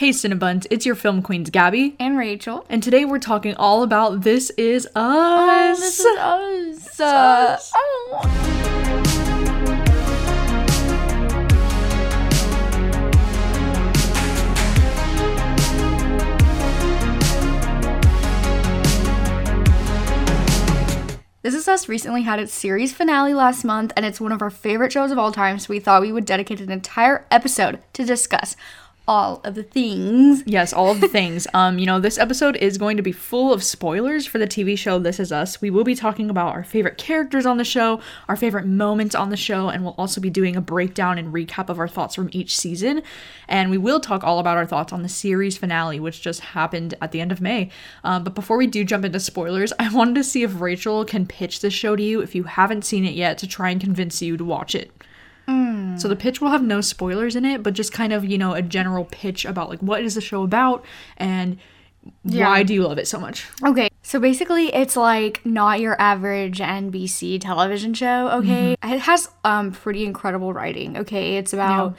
Hey Cinebuns, it's your film queens Gabby. and Rachel. And today we're talking all about This Is Us. Oh, this is us. Uh, us. oh. This Is Us recently had its series finale last month, and it's one of our favorite shows of all time, so we thought we would dedicate an entire episode to discuss all of the things. Yes, all of the things. Um, you know, this episode is going to be full of spoilers for the TV show This Is Us. We will be talking about our favorite characters on the show, our favorite moments on the show, and we'll also be doing a breakdown and recap of our thoughts from each season. And we will talk all about our thoughts on the series finale, which just happened at the end of May. Uh, but before we do jump into spoilers, I wanted to see if Rachel can pitch this show to you if you haven't seen it yet to try and convince you to watch it. So the pitch will have no spoilers in it, but just kind of, you know, a general pitch about like what is the show about and why do you love it so much? Okay, so basically, it's like not your average NBC television show. Okay, it has um pretty incredible writing. Okay, it's about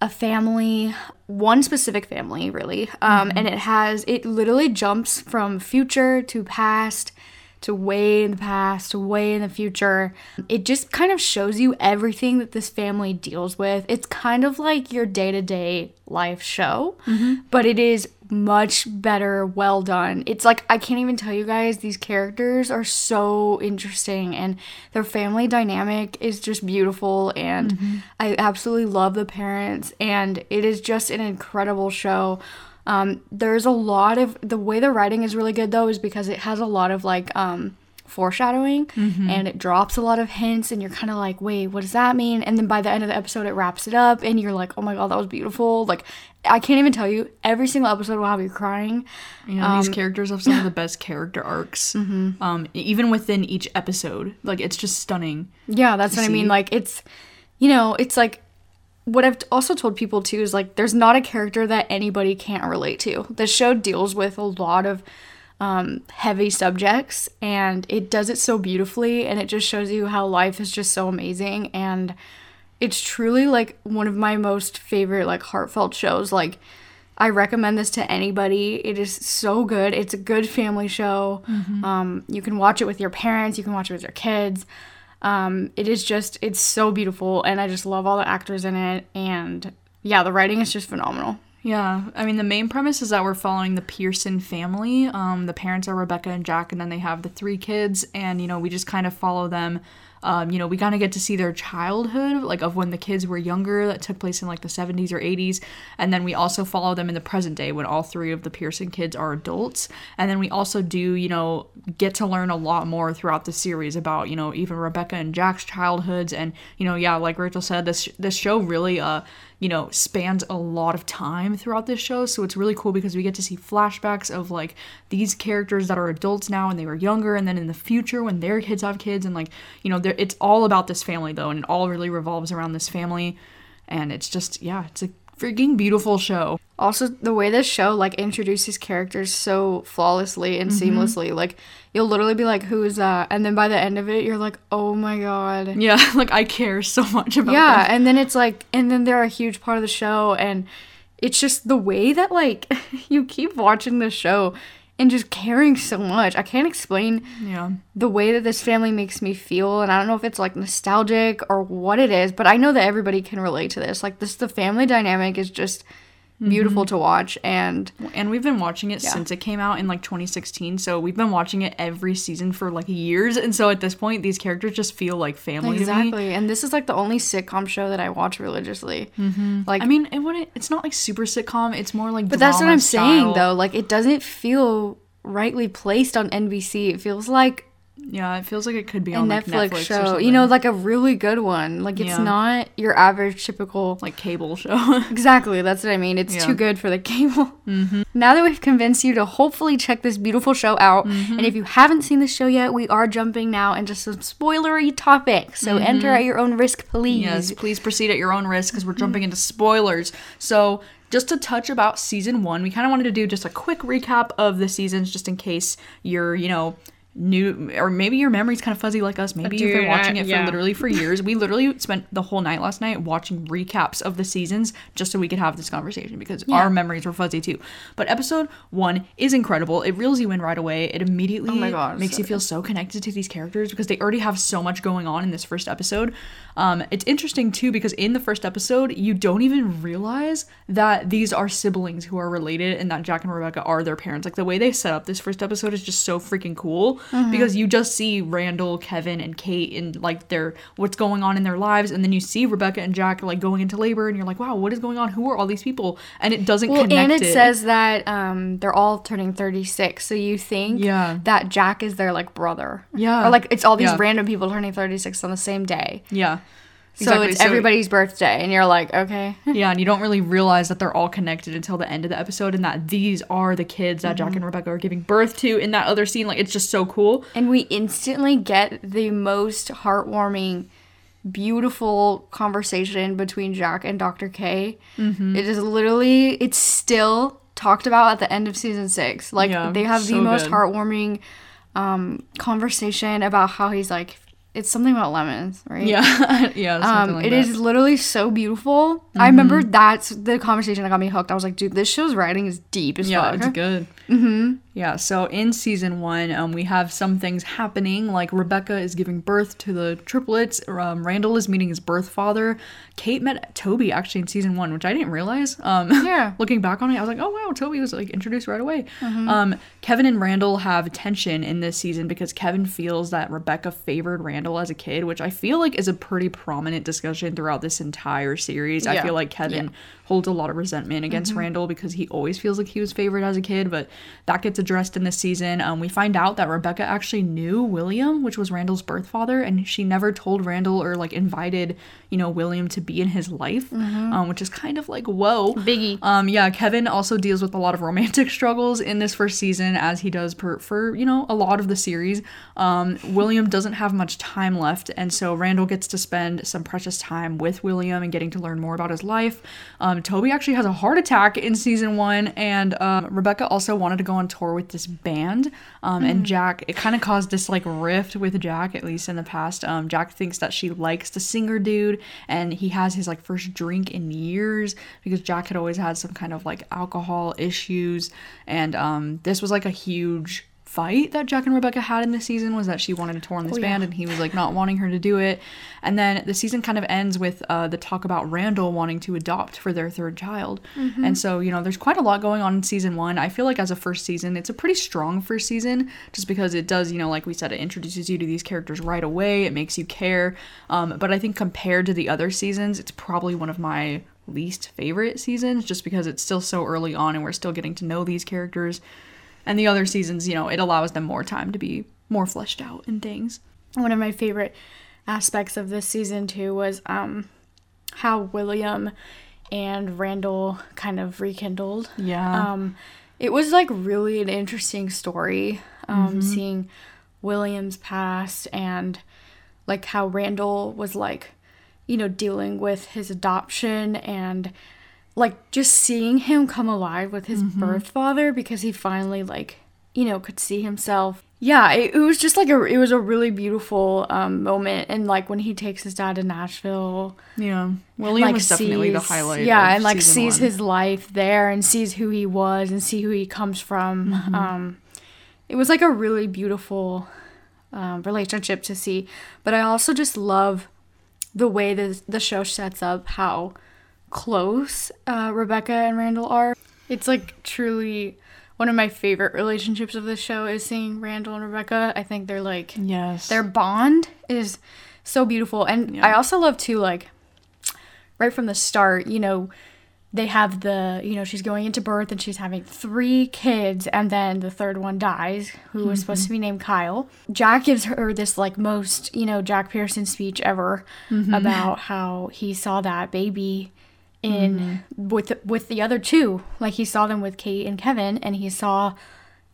a family, one specific family, really, um, and it has it literally jumps from future to past to way in the past to way in the future. It just kind of shows you everything that this family deals with. It's kind of like your day to day life show, mm-hmm. but it is much better, well done. It's like, I can't even tell you guys, these characters are so interesting and their family dynamic is just beautiful. And mm-hmm. I absolutely love the parents, and it is just an incredible show. Um, there's a lot of the way the writing is really good though is because it has a lot of like um, foreshadowing and it drops a lot of hints and you're kind of like wait what does that mean? And then by the end of the episode it wraps it up and you're like oh my god that was beautiful. Like i can't even tell you every single episode will have you crying. You know, these characters have some of the best character arcs, um, e- even within each episode. Like it's just stunning. yeah that's what i mean. like it's you know it's like what I've also told people too is like there's not a character that anybody can't relate to. The show deals with a lot of um, heavy subjects and it does it so beautifully and it just shows you how life is just so amazing and it's truly like one of my most favorite like heartfelt shows like I recommend this to anybody. It is so good. It's a good family show. Um, you can watch it with your parents. You can watch it with your kids. Um, it is just, it's so beautiful, and I just love all the actors in it. And yeah, the writing is just phenomenal. Yeah, I mean the main premise is that we're following the Pearson family. Um, the parents are Rebecca and Jack, and then they have the three kids, and you know we just kind of follow them. Um, you know, we kind of get to see their childhood, like of when the kids were younger, that took place in like the 70s or 80s. And then we also follow them in the present day when all three of the Pearson kids are adults. And then we also do, you know, get to learn a lot more throughout the series about, you know, even Rebecca and Jack's childhoods. And, you know, yeah, like Rachel said, this, this show really, uh, you know, spans a lot of time throughout this show. So it's really cool because we get to see flashbacks of like these characters that are adults now and they were younger, and then in the future when their kids have kids, and like, you know, it's all about this family though, and it all really revolves around this family. And it's just, yeah, it's a freaking beautiful show. Also, the way this show like introduces characters so flawlessly and mm-hmm. seamlessly, like you'll literally be like, "Who is that?" And then by the end of it, you're like, "Oh my god." Yeah, like I care so much about yeah them. and then it's like and then they're a huge part of the show and it's just the way that like you keep watching the show and just caring so much i can't explain Yeah. the way that this family makes me feel and i don't know if it's like nostalgic or what it is but i know that everybody can relate to this like this the family dynamic is just beautiful to watch and And we've been watching it since it came out in like 2016. So we've been watching it every season for like years. And so at this point, these characters just feel like family to me. exactly and this is like the only sitcom show that i watch religiously mm-hmm. like I mean, it wouldn't. It's not like super sitcom. It's more like. But that's what I'm saying though. Like it doesn't feel rightly placed on NBC. It feels like Yeah, it feels like it could be a on like Netflix, Netflix or show. You know, like a really good one. Like it's Yeah. not your average typical like cable show. Exactly, that's what I mean. It's Yeah. too good for the cable. Mm-hmm. Now that we've convinced you to hopefully check this beautiful show out, mm-hmm. and if you haven't seen the show yet, we are jumping now into some spoilery topics. So mm-hmm. enter at your own risk, please. yes, please proceed at your own risk because we're mm-hmm. jumping into spoilers. So. Just to touch about season one, we kind of wanted to do just a quick recap of the seasons, just in case you're, you know, new or maybe your memory's kind of fuzzy like us. Maybe you've been watching it for yeah. literally for years. We literally spent the whole night last night watching recaps of the seasons just so we could have this conversation because our memories were fuzzy too. But episode one is incredible. It reels you in right away. It immediately Oh my God, makes so you feel so connected to these characters because they already have so much going on in this first episode. Um, it's interesting too because in the first episode you don't even realize that these are siblings who are related and that jack and rebecca are their parents. Like the way they set up this first episode is just so freaking cool because you just see Randall, Kevin, and Kate and like their what's going on in their lives, and then you see Rebecca and Jack like going into labor, and you're like, wow, what is going on? Who are all these people? And it doesn't Well, connect. and it says that um, they're all turning 36, so you think Yeah. that Jack is their like brother. Yeah. Or like it's all these Yeah. random people turning 36 on the same day. yeah. So Exactly. it's everybody's birthday, and you're like, okay. yeah, and you don't really realize that they're all connected until the end of the episode, and that these are the kids that Mm-hmm. Jack and Rebecca are giving birth to in that other scene. Like, it's just so cool. And we instantly get the most heartwarming, beautiful conversation between Jack and Dr. K. Mm-hmm. It is literally, it's still talked about at the end of season six. Like, Yeah, they have the most good. heartwarming um, conversation about how he's like, it's something about lemons, right? Yeah, yeah. Um, like it that. Mm-hmm. literally so beautiful. I remember that's the conversation that got me hooked. I was like, dude, this show's writing is deep as Yeah, fuck. it's good. Mm-hmm. Yeah, so in season one, um, we have some things happening. Like Rebecca is giving birth to the triplets. Um, Randall is meeting his birth father. Kate met Toby actually in season one, which I didn't realize. Um, Yeah. looking back on it, I was like, oh wow, Toby was like introduced right away. Um, Kevin and Randall have tension in this season because Kevin feels that Rebecca favored Randall as a kid, which I feel like is a pretty prominent discussion throughout this entire series. I feel like Kevin holds a lot of resentment against Mm-hmm. Randall because he always feels like he was favored as a kid, but that gets addressed in this season. Um, we find out that Rebecca actually knew William, which was Randall's birth father, and she never told Randall or like invited, you know, William to be in his life, um, which is kind of like whoa. Biggie. Um, yeah, Kevin also deals with a lot of romantic struggles in this first season, as he does per, for you know a lot of the series. Um, William doesn't have much time left, and so Randall gets to spend some precious time with William and getting to learn more about his life. Um, Toby actually has a heart attack in season one, and um, Rebecca also wanted to go on tour with this band. Um, And Jack, it kind of caused this like rift with Jack, at least in the past. Um, Jack thinks that she likes the singer dude, and he has his like first drink in years because Jack had always had some kind of like alcohol issues, and um, this was like a huge fight that Jack and Rebecca had in this season was that she wanted to tour on this Oh, yeah. band and he was like not wanting her to do it. And then the season kind of ends with uh, the talk about Randall wanting to adopt for their third child. Mm-hmm. And so, you know, there's quite a lot going on in season one. I feel like as a first season, it's a pretty strong first season just because it does, you know, like we said, it introduces you to these characters right away. It makes you care. Um, but I think compared to the other seasons, it's probably one of my least favorite seasons just because it's still so early on and we're still getting to know these characters. And the other seasons, you know, it allows them more time to be more fleshed out and things. one of my favorite aspects of this season too was um how William and Randall kind of rekindled. Yeah. Um it was like really an interesting story um seeing William's past and like how Randall was like you know dealing with his adoption and like just seeing him come alive with his birth father because he finally like you know could see himself yeah it, it was just like a it was a really beautiful um moment and like when he takes his dad to nashville yeah. William like was definitely the sees- highlight. yeah and like sees one. his life there and sees who he was and see who he comes from Mm-hmm. um it was like a really beautiful um, relationship to see but i also just love the way that the show sets up how close uh, rebecca and randall are. It's like truly one of my favorite relationships of this show is seeing randall and rebecca. I think they're like Yes. their bond is so beautiful. And Yeah. i also love too like right from the start you know they have the you know she's going into birth and she's having three kids and then the third one dies who was supposed to be named kyle. Jack gives her this like most you know jack pearson speech ever about how he saw that baby in mm. with the, with the other two. Like he saw them with kate and kevin and he saw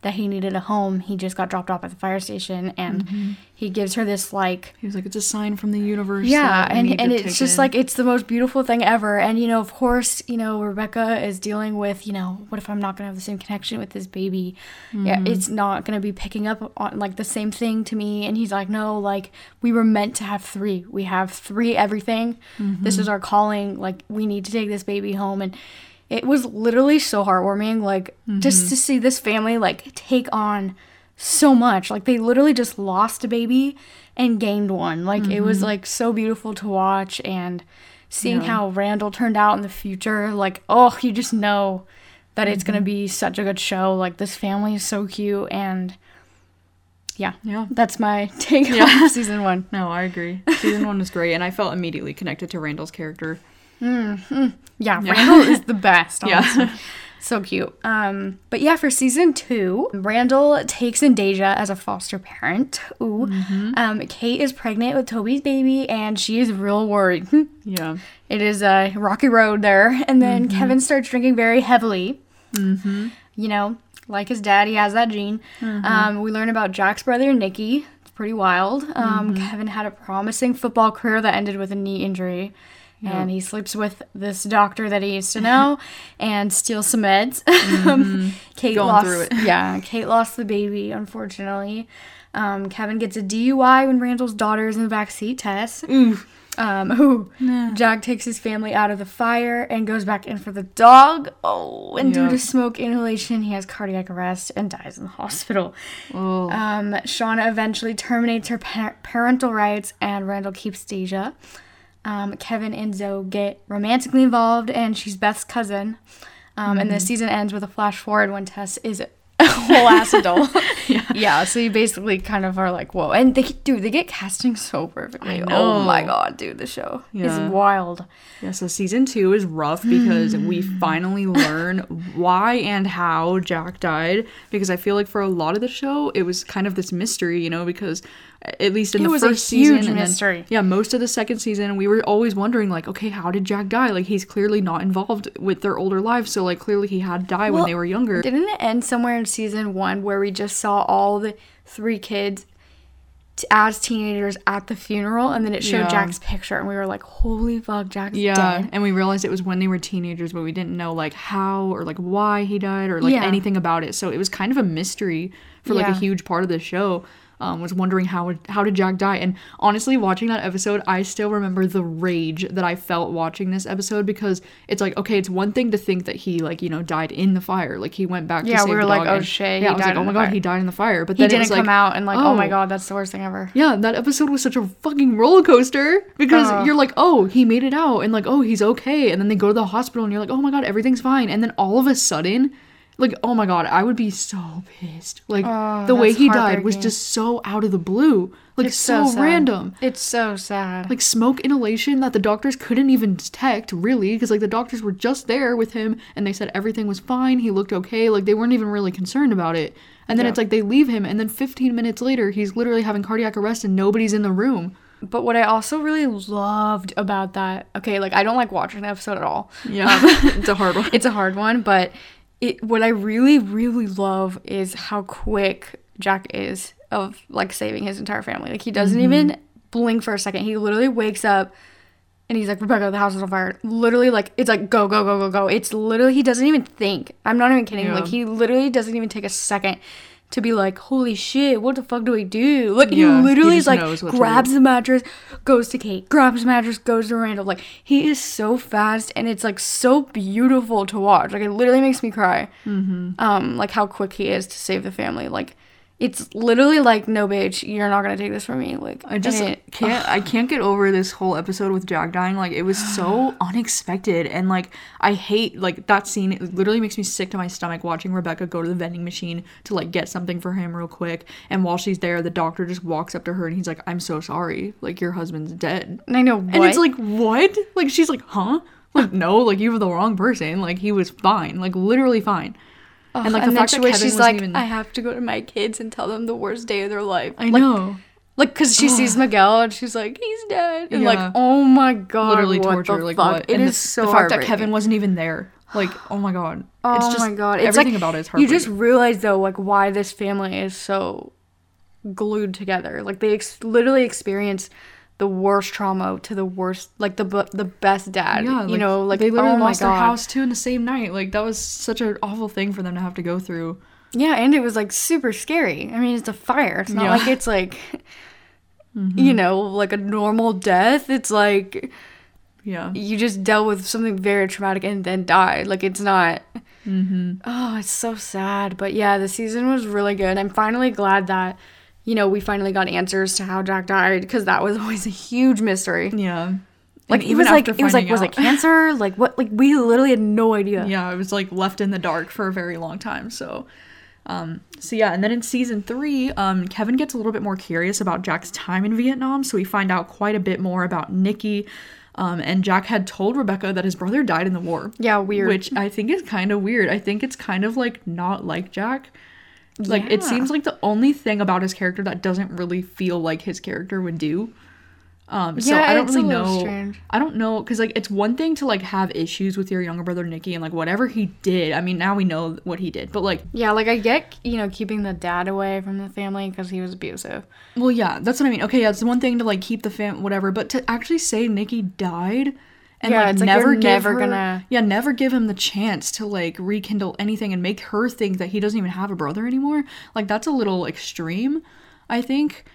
that he needed a home. He just got dropped off at the fire station, and Mm-hmm. he gives her this like He was like, it's a sign from the universe. yeah, and and it's just in." like it's the most beautiful thing ever. And you know, of course, you know Rebecca is dealing with you know what if I'm not gonna have the same connection with this baby? Yeah, Mm-hmm. it's not gonna be picking up on like the same thing to me. And he's like, no, like we were meant to have three. We have three everything. This Mm-hmm. is our calling. Like we need to take this baby home and. It was literally so heartwarming, like Mm-hmm. just to see this family like take on so much. Like they literally just lost a baby and gained one. Like it was like so beautiful to watch and seeing Mm-hmm. Yeah. how Randall turned out in the future. Like oh, you just know that it's Mm-hmm. gonna be such a good show. Like this family is so cute and yeah, Yeah. that's my take Yeah. on season one. No, I agree. Season one was great, and I felt immediately connected to Randall's character. Yeah, Yeah. Randall is the best. Yeah. So cute. Um, but yeah, for season two, Randall takes in Deja as a foster parent. Ooh. Mm-hmm. Um, Kate is pregnant with Toby's baby and she is real worried. Yeah. it is a rocky road there. And then Mm-hmm. Kevin starts drinking very heavily. Mm-hmm. You know, like his dad, he has that gene. Mm-hmm. Um, we learn about Jack's brother, Nicky. It's pretty wild. Um, Mm-hmm. Kevin had a promising football career that ended with a knee injury. And he sleeps with this doctor that he used to know and steals some meds. Um, Kate Mm-hmm. Going lost, yeah, Kate lost the baby, unfortunately. Um, Kevin gets a DUI when Randall's daughter is in the backseat Tess. Um, ooh. Jack takes his family out of the fire and goes back in for the dog. Oh, and due to smoke inhalation, he has cardiac arrest and dies in the hospital. Oh. Um, Shauna eventually terminates her par- parental rights, and Randall keeps Deja. Um, Kevin and Zoe get romantically involved, and she's Beth's cousin. Um, And the season ends with a flash forward when Tess is a whole ass adult. yeah. so you basically kind of are like, whoa. And they, dude, they get casting so perfectly. Oh my god, dude, the show Yeah. is wild. Yeah, so season two is rough because we Hmm. finally learn why and how Jack died. Because I feel like for a lot of the show, it was kind of this mystery, you know, because at least in It the first season, and then- mystery. yeah, most of the second season, we were always wondering, like, okay, how did Jack die? Like, he's clearly not involved with their older lives, so like clearly he had to die when they were younger. Didn't it end somewhere in season one where we just saw all the three kids t- as teenagers at the funeral, and then it showed Yeah. Jack's picture, and we were like, "Holy fuck, Jack's Yeah, dead." and we realized it was when they were teenagers, but we didn't know like how or like why he died or like Yeah. anything about it. So it was kind of a mystery for like a huge part of the show. Um, was wondering how how did Jack die? And honestly, watching that episode, I still remember the rage that I felt watching this episode because it's like okay, it's one thing to think that he like you know died in the fire, like he went back. Yeah, to we were like, "Oh, shit, Yeah, he I was like, oh my god, fire." he died in the fire. But He didn't come like, out and like, oh. my oh. god, that's the worst thing ever. yeah, that episode was such a fucking roller coaster because Uh. you're like, oh, he made it out, and like, oh, he's okay, and then they go to the hospital, and you're like, oh my god, everything's fine, and then all of a sudden, like, oh my god, I would be so pissed. Like Oh, the way he died was just so out of the blue, like It's so, sad. random. It's so sad. Like smoke inhalation that the doctors couldn't even detect, really, because like the doctors were just there with him and they said everything was fine, he looked okay, like they weren't even really concerned about it. And then Yeah. it's like they leave him, and then 15 minutes later, he's literally having cardiac arrest and nobody's in the room. But what I also really loved about that, okay, like I don't like watching the episode at all. Yeah, um, it's a hard one. It's a hard one, but it what I really really love is how quick Jack is of like saving his entire family. Like he doesn't Mm-hmm. even blink for a second. He literally wakes up and he's like, Rebecca, the house is on fire. Literally, like it's like go go go go go. It's literally he doesn't even think. I'm not even kidding. Yeah. Like he literally doesn't even take a second to be like, holy shit, what the fuck do we do? Like Yeah, he he literally is like knows what to grabs the mattress, goes to Kate, grabs the mattress, goes to Randall. Like he is so fast and it's like so beautiful to watch. Like it literally makes me cry. Mm-hmm. Um, like how quick he is to save the family. Like it's literally like no bitch, you're not gonna take this from me. Like I just it- can't. I can't get over this whole episode with Jack dying. Like it was so unexpected, and like I hate like that scene. It literally makes me sick to my stomach watching Rebecca go to the vending machine to like get something for him real quick. And while she's there, the doctor just walks up to her and he's like, "I'm so sorry. Like your husband's dead." And I know what. And it's like, what? Like she's like, huh? Like no, like you were the wrong person. Like he was fine. Like literally fine. Oh, and like the and fact that Kevin she's like, even. I have to go to my kids and tell them the worst day of their life. I like, know. Like, cause she sees Miguel and she's like, he's dead, and Yeah. like, oh my god, literally torture. the like fuck? what? It and is the, so the fact that. Kevin wasn't even there. Like, oh my god. Oh it's just my god, it's everything like, about it is horrible. You just realize though, like why this family is so glued together. Like they ex- literally experience the worst trauma to the worst, like the the best dad. yeah, you know, like they literally oh lost their house too in the same night. Like that was such an awful thing for them to have to go through. Yeah, and it was like super scary. I mean, it's a fire. It's not Yeah. like it's like, mm-hmm. you know, like a normal death. It's like Yeah. you just dealt with something very traumatic and then died. Like it's not. Mm-hmm. Oh, it's so sad. But yeah, the season was really good. I'm finally glad that, you know, we finally got answers to how Jack died because that was always a huge mystery. Yeah. Like And it was like it was like finding was it cancer? Like what? Like we literally had no idea. yeah, it was like left in the dark for a very long time. So, um, so yeah, and then in season three, um, Kevin gets a little bit more curious about Jack's time in Vietnam. So we find out quite a bit more about Nicky. Um, and Jack had told Rebecca that his brother died in the war. Yeah, weird. Which I think is kind of weird. I think it's kind of like not like Jack. Like it seems like the only thing about his character that doesn't really feel like his character would do. Um, so Yeah, I don't really know. strange. I don't know because like it's one thing to like have issues with your younger brother Nicky and like whatever he did. I mean now we know what he did, but like Yeah, like I get you know keeping the dad away from the family because he was abusive. well yeah that's what I mean. Okay, yeah, it's one thing to like keep the fam whatever, but to actually say Nicky died and Yeah, like it's like never you're never her, gonna- yeah never give him the chance to like rekindle anything and make her think that he doesn't even have a brother anymore. Like that's a little extreme, I think.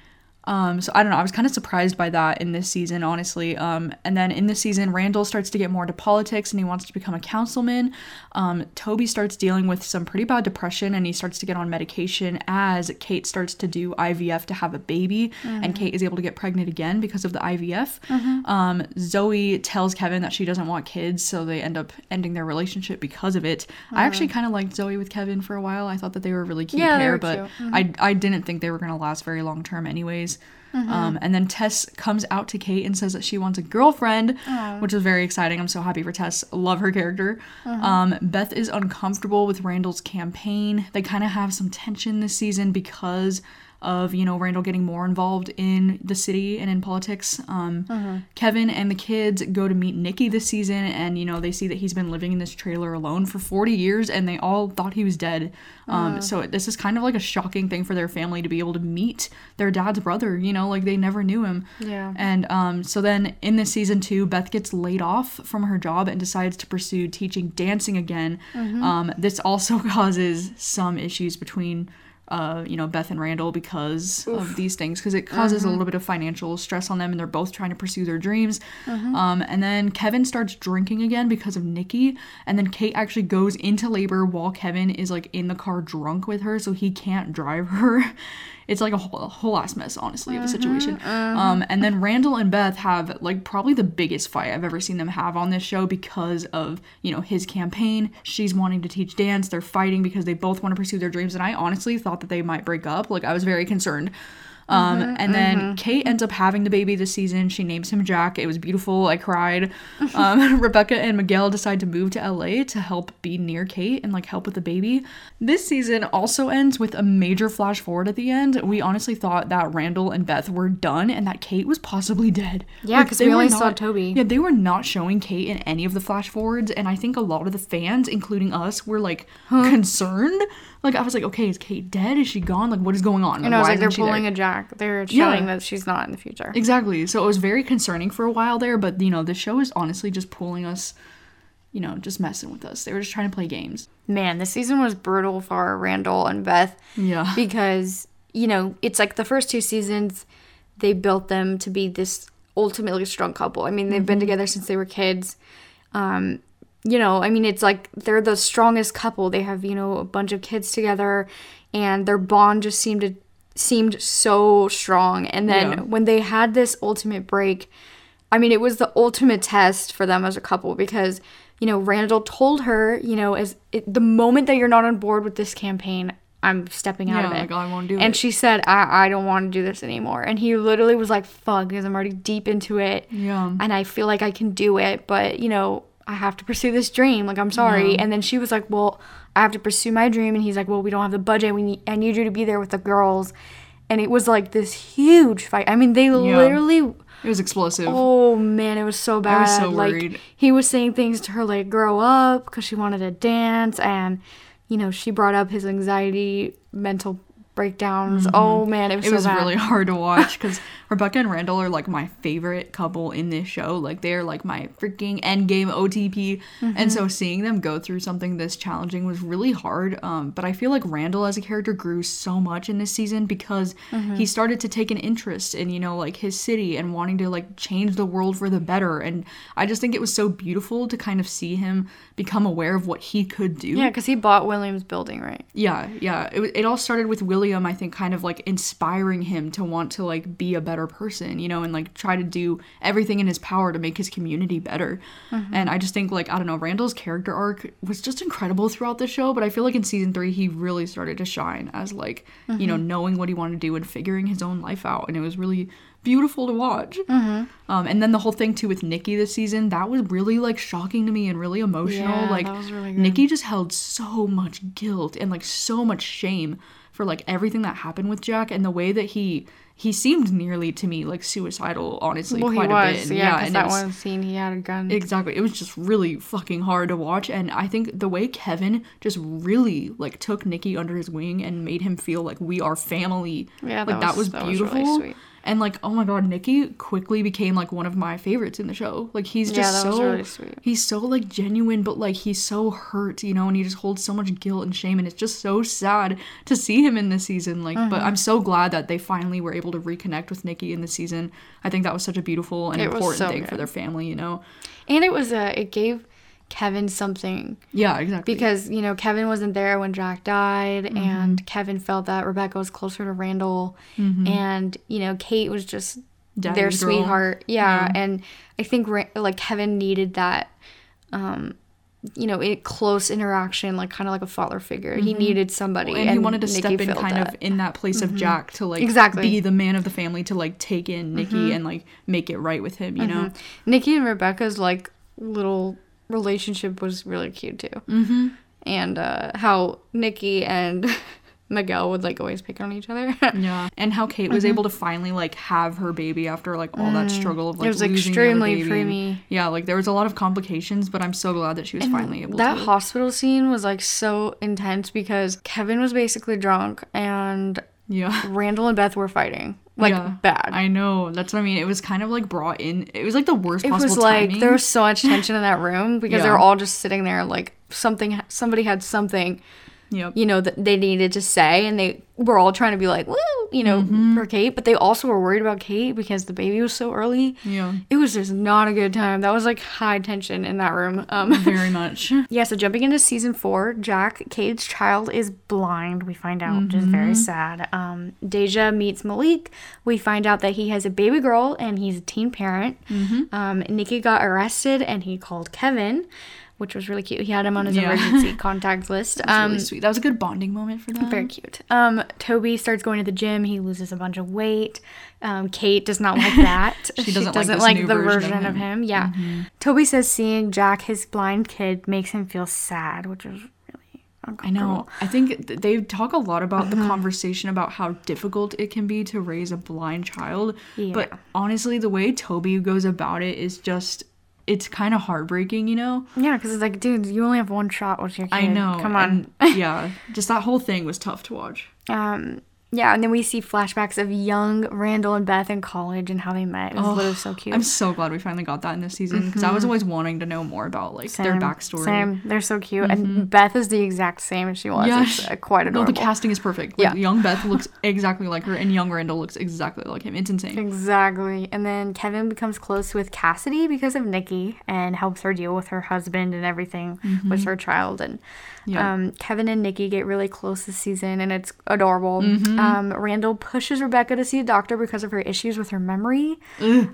Um, so I don't know. I was kind of surprised by that in this season, honestly. Um, and then in this season, Randall starts to get more into politics and he wants to become a councilman. Um, Toby starts dealing with some pretty bad depression and he starts to get on medication as Kate starts to do IVF to have a baby. And Kate is able to get pregnant again because of the IVF. Um, Zoe tells Kevin that she doesn't want kids, so they end up ending their relationship because of it. I actually kind of liked Zoe with Kevin for a while. I thought that they were a really cute Yeah, pair, but cute. I I didn't think they were gonna last very long term, anyways. Um, and then Tess comes out to Kate and says that she wants a girlfriend, which is very exciting. I'm so happy for Tess. Love her character. Um, Beth is uncomfortable with Randall's campaign. They kind of have some tension this season because of you know Randall getting more involved in the city and in politics. Um, Kevin and the kids go to meet Nicky this season, and you know they see that he's been living in this trailer alone for 40 years, and they all thought he was dead. Um, So this is kind of like a shocking thing for their family to be able to meet their dad's brother. You know, like they never knew him. Yeah. And um, so then in this season two, Beth gets laid off from her job and decides to pursue teaching dancing again. Um, this also causes some issues between. Uh, you know Beth and Randall because of these things because it causes a little bit of financial stress on them and they're both trying to pursue their dreams. Um, and then Kevin starts drinking again because of Nicky, and then Kate actually goes into labor while Kevin is like in the car drunk with her, so he can't drive her. It's like a whole, a whole ass mess, honestly, of a situation. Um, and then Randall and Beth have like probably the biggest fight I've ever seen them have on this show because of you know his campaign. She's wanting to teach dance. They're fighting because they both want to pursue their dreams. And I honestly thought that they might break up. Like I was very concerned. Um, and then Kate ends up having the baby this season. She names him Jack. It was beautiful. I cried. Um, Rebecca and Miguel decide to move to LA to help be near Kate and like help with the baby. This season also ends with a major flash forward at the end. We honestly thought that Randall and Beth were done and that Kate was possibly dead. Yeah, because they we only saw Toby. Yeah, they were not showing Kate in any of the flash forwards, and I think a lot of the fans, including us, were like concerned. Like I was like, okay, is Kate dead? Is she gone? Like what is going on? And I was like, they're pulling a Jack. They're Yeah. showing that she's not in the future. Exactly. So it was very concerning for a while there, but you know, the show is honestly just pulling us, you know, just messing with us. They were just trying to play games. Man, this season was brutal for Randall and Beth. Yeah. because you know it's like the first two seasons they built them to be this ultimately strong couple i mean they've been together since they were kids um you know i mean it's like they're the strongest couple they have you know a bunch of kids together and their bond just seemed to seemed so strong and then Yeah. when they had this ultimate break I mean, it was the ultimate test for them as a couple because, you know, Randall told her, you know, as it, the moment that you're not on board with this campaign, I'm stepping out Yeah, of it. like, oh, I won't do and it. she said, I, I don't want to do this anymore. And he literally was like, fuck, because I'm already deep into it. Yeah. And I feel like I can do it, but, you know, I have to pursue this dream. Like, I'm sorry. And then she was like, well, I have to pursue my dream. And he's like, well, we don't have the budget. We need, I need you to be there with the girls. and it was like this huge fight. I mean, they literally. It was explosive. Oh man, it was so bad. I was so like worried. he was saying things to her like grow up because she wanted to dance, and you know she brought up his anxiety, mental breakdowns. Oh man, it was Mm-hmm. it so was bad. really hard to watch because Rebecca and Randall are like my favorite couple in this show. Like they're like my freaking endgame OTP, and Mm-hmm. so seeing them go through something this challenging was really hard. Um, but I feel like Randall as a character grew so much in this season because Mm-hmm. he started to take an interest in you know like his city and wanting to like change the world for the better. And I just think it was so beautiful to kind of see him become aware of what he could do. Yeah, because he bought Williams' building, right? Yeah, yeah. It, it all started with William, I think, kind of like inspiring him to want to like be a better person, you know, and like try to do everything in his power to make his community better. And I just think like I don't know, Randall's character arc was just incredible throughout the show, but I feel like in season three he really started to shine as like you know knowing what he wanted to do and figuring his own life out, and it was really beautiful to watch. Um, and then the whole thing too with Nicky this season that was really like shocking to me and really emotional. Yeah, like really. Nicky just held so much guilt and like so much shame for like everything that happened with Jack and the way that he he seemed nearly to me like suicidal honestly Well, he quite a was, bit. yeah, because and that was- one scene he had a gun. Exactly. It was just really fucking hard to watch and I think the way Kevin just really like took Nicky under his wing and made him feel like we are family. Yeah, like that was- that was really beautiful. sweet. And like oh my god, Nicky quickly became like one of my favorites in the show. Like he's Yeah, just was so really sweet. he's so like genuine but like he's so hurt, you know, and he just holds so much guilt and shame and it's just so sad to see him in this season. Like Mm-hmm. but I'm so glad that they finally were able to reconnect with Nicky in the season. I think that was such a beautiful and It important so thing for their family, you know. and it was a it gave Kevin something Yeah, exactly. because you know Kevin wasn't there when Jack died, Mm-hmm. and Kevin felt that Rebecca was closer to Randall, and you know Kate was just their Daddy's sweetheart. Yeah, and I think like Kevin needed that, um, you know, a close interaction, like kind of like a father figure. He needed somebody, Mm-hmm. and, he wanted to Nicky step in kind that. Mm-hmm. of in that place of Jack to like Exactly. Mm-hmm. be the man of the family to like take in Nicky and like make it right with him, you know. Nicky and Rebecca's like little relationship was really cute too. Mm-hmm. And uh, how Nicky and Miguel would like always pick on each other. Yeah, and how Kate was able to finally like have her baby after like all that struggle of like Mm-hmm. was extremely preemie. yeah, like there was a lot of complications, but I'm so glad that she was finally able that to. hospital scene was like so intense because Kevin was basically drunk and yeah, Randall and Beth were fighting like Yeah. bad. I know. That's what I mean. It was kind of like brought in. It was like the worst possible it was like timing. there was so much tension in that room because they Yeah. were all just sitting there like something somebody had something Yep. you know that they needed to say and they were all trying to be like woo you know Mm-hmm. for Kate but they also were worried about Kate because the baby was so early. Yeah. it was just not a good time. That was like high tension in that room. Um Very much. yeah so jumping into season four Jack Kate's child is blind we find out which is very sad. Um Deja meets Malik. We find out that he has a baby girl and he's a teen parent. Um Nicky got arrested and he called Kevin which was really cute he had him on his Yeah. emergency contact list That's um really sweet. That was a good bonding moment for them. very cute. Um, Toby starts going to the gym. He loses a bunch of weight. Um, Kate does not like that. She doesn't like this new the version of version of him. him. Mm-hmm. Yeah. Toby says seeing Jack, his blind kid, makes him feel sad, which is really I know. I think th- they talk a lot about Mm-hmm. the conversation about how difficult it can be to raise a blind child. Yeah. But honestly, the way Toby goes about it is just it's kind of heartbreaking, you know? Yeah, because it's like, dude, you only have one shot with your kid. I know. Come on. and yeah, just that whole thing was tough to watch. Um, yeah, and then we see flashbacks of young Randall and Beth in college and how they met. It was literally so cute. I'm so glad we finally got that in this season because I was mm-hmm. always wanting to know more about like their Same, backstory. Same. They're so cute. And mm-hmm. Beth is the exact same as she was. Yeah, It's uh, quite No, adorable. the casting is perfect. Like, Yeah. young Beth looks exactly like her, and young Randall looks exactly like him. It's insane. Exactly. And then Kevin becomes close with Cassidy because of Nicky and helps her deal with her husband and everything with mm-hmm. her child. And Yeah. um, Kevin and Nicky get really close this season and it's adorable. Mm-hmm. Um, Randall pushes Rebecca to see a doctor because of her issues with her memory.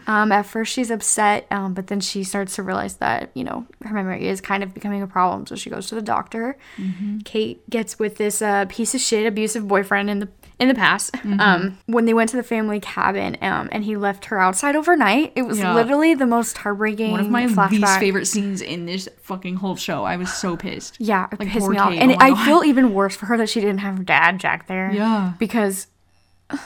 Um, at first, she's upset, um, but then she starts to realize that, you know, her memory is kind of becoming a problem. So she goes to the doctor. Mm-hmm. Kate gets with this uh, piece of shit abusive boyfriend in the in the past. Mm-hmm. Um, when they went to the family cabin, um, and he left her outside overnight. It was Yeah. literally the most heartbreaking. One of my flashback. least favorite scenes in this fucking whole show. I was so pissed. Yeah, it Like, pissed me off, and oh I God. feel even worse for her that she didn't have her dad Jack there. Yeah. because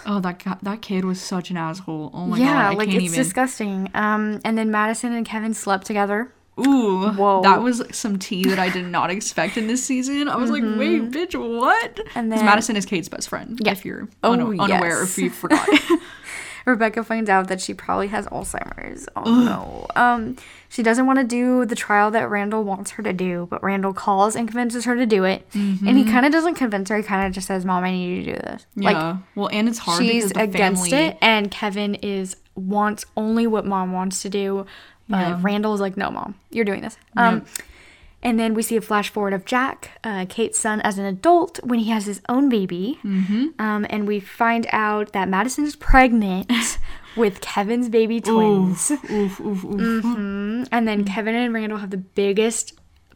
Oh, that that kid was such an asshole. Oh my yeah, god, I like it's even. disgusting. Um, and then Madison and Kevin slept together. Ooh, Whoa. that was some tea that I did not expect in this season. I was like, wait, bitch, what? Mm-hmm. And then- Madison is Kate's best friend. Yeah. If you're Oh, unaware, yes. if you forgot. Rebecca finds out that she probably has Alzheimer's. Oh no. Um, she doesn't want to do the trial that Randall wants her to do, but Randall calls and convinces her to do it. And he kind of doesn't convince her. He kind of just says, "Mom, I need you to do this." Mm-hmm. yeah. well, and it's hard she's against family, it, and Kevin is wants only what Mom wants to do. Yeah. Randall is like, "No, Mom, you're doing this." Um, and then we see a flash forward of Jack, uh, Kate's son, as an adult when he has his own baby. Mm-hmm. Um, and we find out that Madison is pregnant with Kevin's baby twins. Oof, oof, oof. Mhm. And then Kevin and Randall have the biggest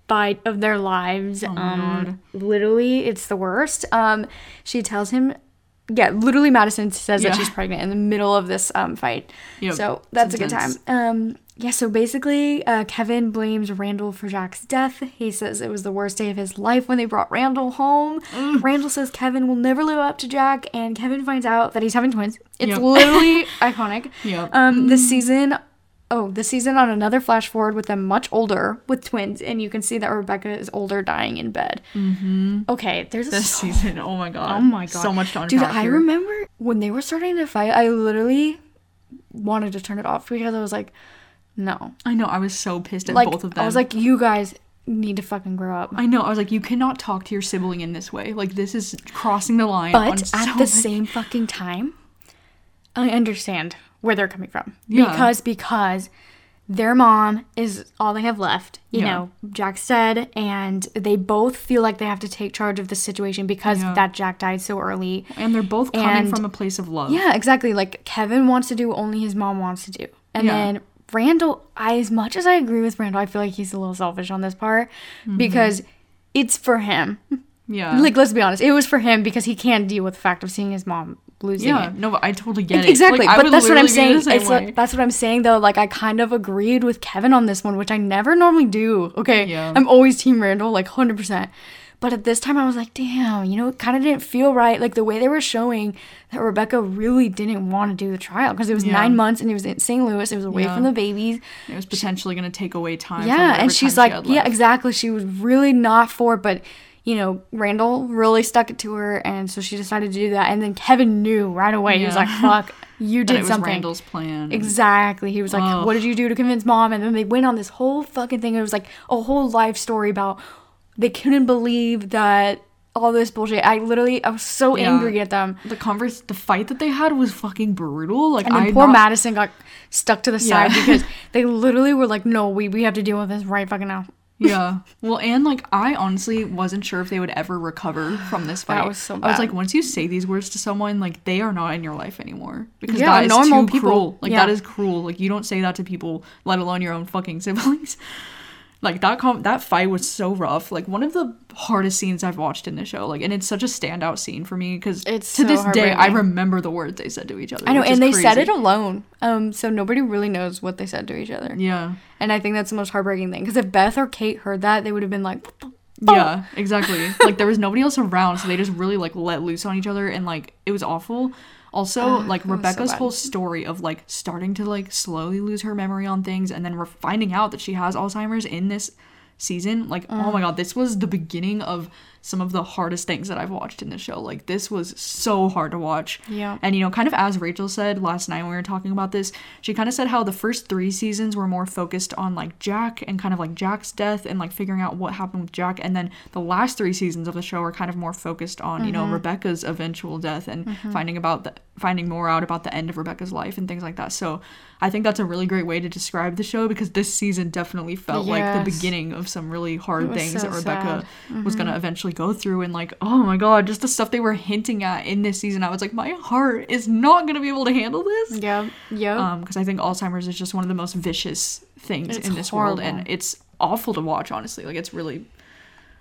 fight of their lives. um, literally, it's the worst. Um, she tells him, yeah, literally, Madison says that she's pregnant in the middle of this um, fight. Yep, So it's that's a good time. Um, yeah, so basically, uh, Kevin blames Randall for Jack's death. He says it was the worst day of his life when they brought Randall home. Randall says Kevin will never live up to Jack, and Kevin finds out that he's having twins. It's Yep. literally iconic. Yep. Um, this season, oh, this season on another flash forward with them much older with twins, and you can see that Rebecca is older, dying in bed. Mm-hmm. Okay, there's a This so- season, oh my god. Oh my god, So much to dude! I here. remember when they were starting to fight. I literally wanted to turn it off because I was like, no, I know, I was so pissed at like both of them. I was like, you guys need to fucking grow up. I know, I was like, you cannot talk to your sibling in this way. Like, this is crossing the line. But so at the many- same fucking time, I understand where they're coming from. Yeah. Because because their mom is all they have left. You Yeah. know, Jack said, and they both feel like they have to take charge of the situation because Yeah. that Jack died so early. And they're both coming And- from a place of love. Yeah, exactly. Like Kevin wants to do only his mom wants to do. And Yeah. then Randall, I as much as I agree with Randall, I feel like he's a little selfish on this part Mm-hmm. because it's for him. Yeah. Like let's be honest, it was for him because he can't deal with the fact of seeing his mom losing yeah, it. no, but I totally get it. Exactly, Like, but that's what I'm literally be the saying. It's way. like, that's what I'm saying though. Like I kind of agreed with Kevin on this one, which I never normally do. Okay, Yeah. I'm always Team Randall, like hundred percent. But at this time, I was like, damn, you know, it kind of didn't feel right. Like the way they were showing that Rebecca really didn't want to do the trial because it was Yeah. nine months and it was in St. Louis. It was away Yeah. from the babies. it was potentially going to take away time. Yeah, and she's she like, had yeah, left. exactly. She was really not for it, but you know, Randall really stuck it to her, and so she decided to do that. And then Kevin knew right away. He was like, "Fuck, you did it was something." Randall's plan. Exactly. He was like, Ugh. "What did you do to convince mom?" And then they went on this whole fucking thing. It was like a whole life story about they couldn't believe that all this bullshit. I literally, I was so Yeah. angry at them. the converse, the fight that they had was fucking brutal. Like And then I poor not- Madison got stuck to the side Yeah. because they literally were like, "No, we we have to deal with this right fucking now." yeah. Well, and like I honestly wasn't sure if they would ever recover from this fight. That was so bad. I was like, once you say these words to someone, like they are not in your life anymore because Yeah, that is normal too people. cruel. Like Yeah. that is cruel. Like you don't say that to people, let alone your own fucking siblings. Like that com- that fight was so rough. Like one of the hardest scenes I've watched in the show. Like and it's such a standout scene for me because It's to so this day I remember the words they said to each other. I know, and they is said it alone. Um, so nobody really knows what they said to each other. Yeah. And I think that's the most heartbreaking thing because if Beth or Kate heard that, they would have been like, Yeah, exactly. like there was nobody else around, so they just really like let loose on each other, and like it was awful. Also, like Ah, was so Rebecca's whole story of like starting to like slowly lose her memory on things, and then we're finding out that she has Alzheimer's in this season. Like, oh Mm. my god, this was the beginning of some of the hardest things that I've watched in the show. Like, this was so hard to watch. Yeah. And you know, kind of as Rachel said last night when we were talking about this, she kind of said how the first three seasons were more focused on like Jack and kind of like Jack's death and like figuring out what happened with Jack. And then the last three seasons of the show are kind of more focused on, you know, mm-hmm. Rebecca's eventual death and mm-hmm. finding about the finding more out about the end of Rebecca's life and things like that. So I think that's a really great way to describe the show because this season definitely felt like the beginning of some really hard things so that Rebecca sad. was gonna mm-hmm. eventually go through and like oh my god just the stuff they were hinting at in this season i was like my heart is not gonna be able to handle this yeah, yeah. um because i think alzheimer's is just one of the most vicious things It's in this world and it's awful to watch honestly like it's really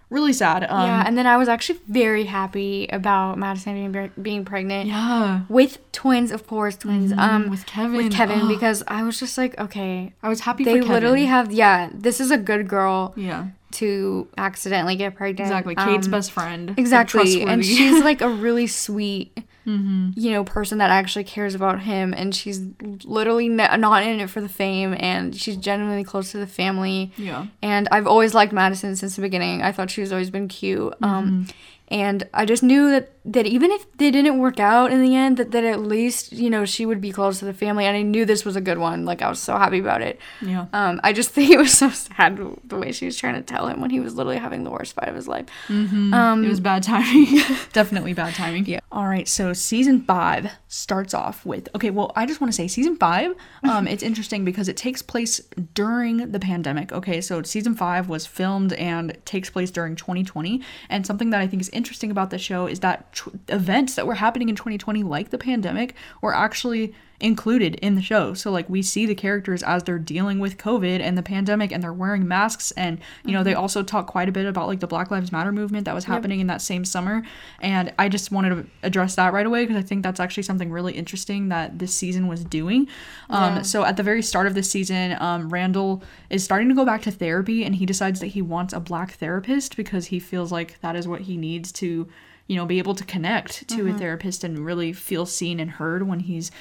really sad um yeah, and then I was actually very happy about Madison being, being pregnant. yeah With twins, of course, twins. Um, with Kevin. With Kevin, because I was just like, okay, i was happy they literally have, yeah, this is a good girl. yeah to accidentally get pregnant. Exactly. Kate's Um, best friend. Exactly. And trustworthy. she's like a really sweet, you know, person that actually cares about him. And she's literally n- not in it for the fame. And she's genuinely close to the family. yeah. And I've always liked Madison since the beginning. I thought she's always been cute. Um, Mm-hmm. and I just knew that, that even if they didn't work out in the end, that, that at least, you know, she would be close to the family. And I knew this was a good one. Like, I was so happy about it. Yeah. Um, I just think it was so sad the way she was trying to tell him when he was literally having the worst fight of his life. Um, it was bad timing. Definitely bad timing. Yeah. All right. So season five starts off with okay. Well, I just want to say season five. Um, it's interesting because it takes place during the pandemic. Okay, so season five was filmed and takes place during 2020. And something that I think is interesting about the show is that tr- events that were happening in 2020, like the pandemic, were actually included in the show. So like we see the characters as they're dealing with COVID and the pandemic and they're wearing masks and you know they also talk quite a bit about like the Black Lives Matter movement that was happening in that same summer and I just wanted to address that right away because I think that's actually something really interesting that this season was doing. Um Yeah. so at the very start of this season um Randall is starting to go back to therapy and he decides that he wants a black therapist because he feels like that is what he needs to you know be able to connect to a mm-hmm. therapist and really feel seen and heard when he's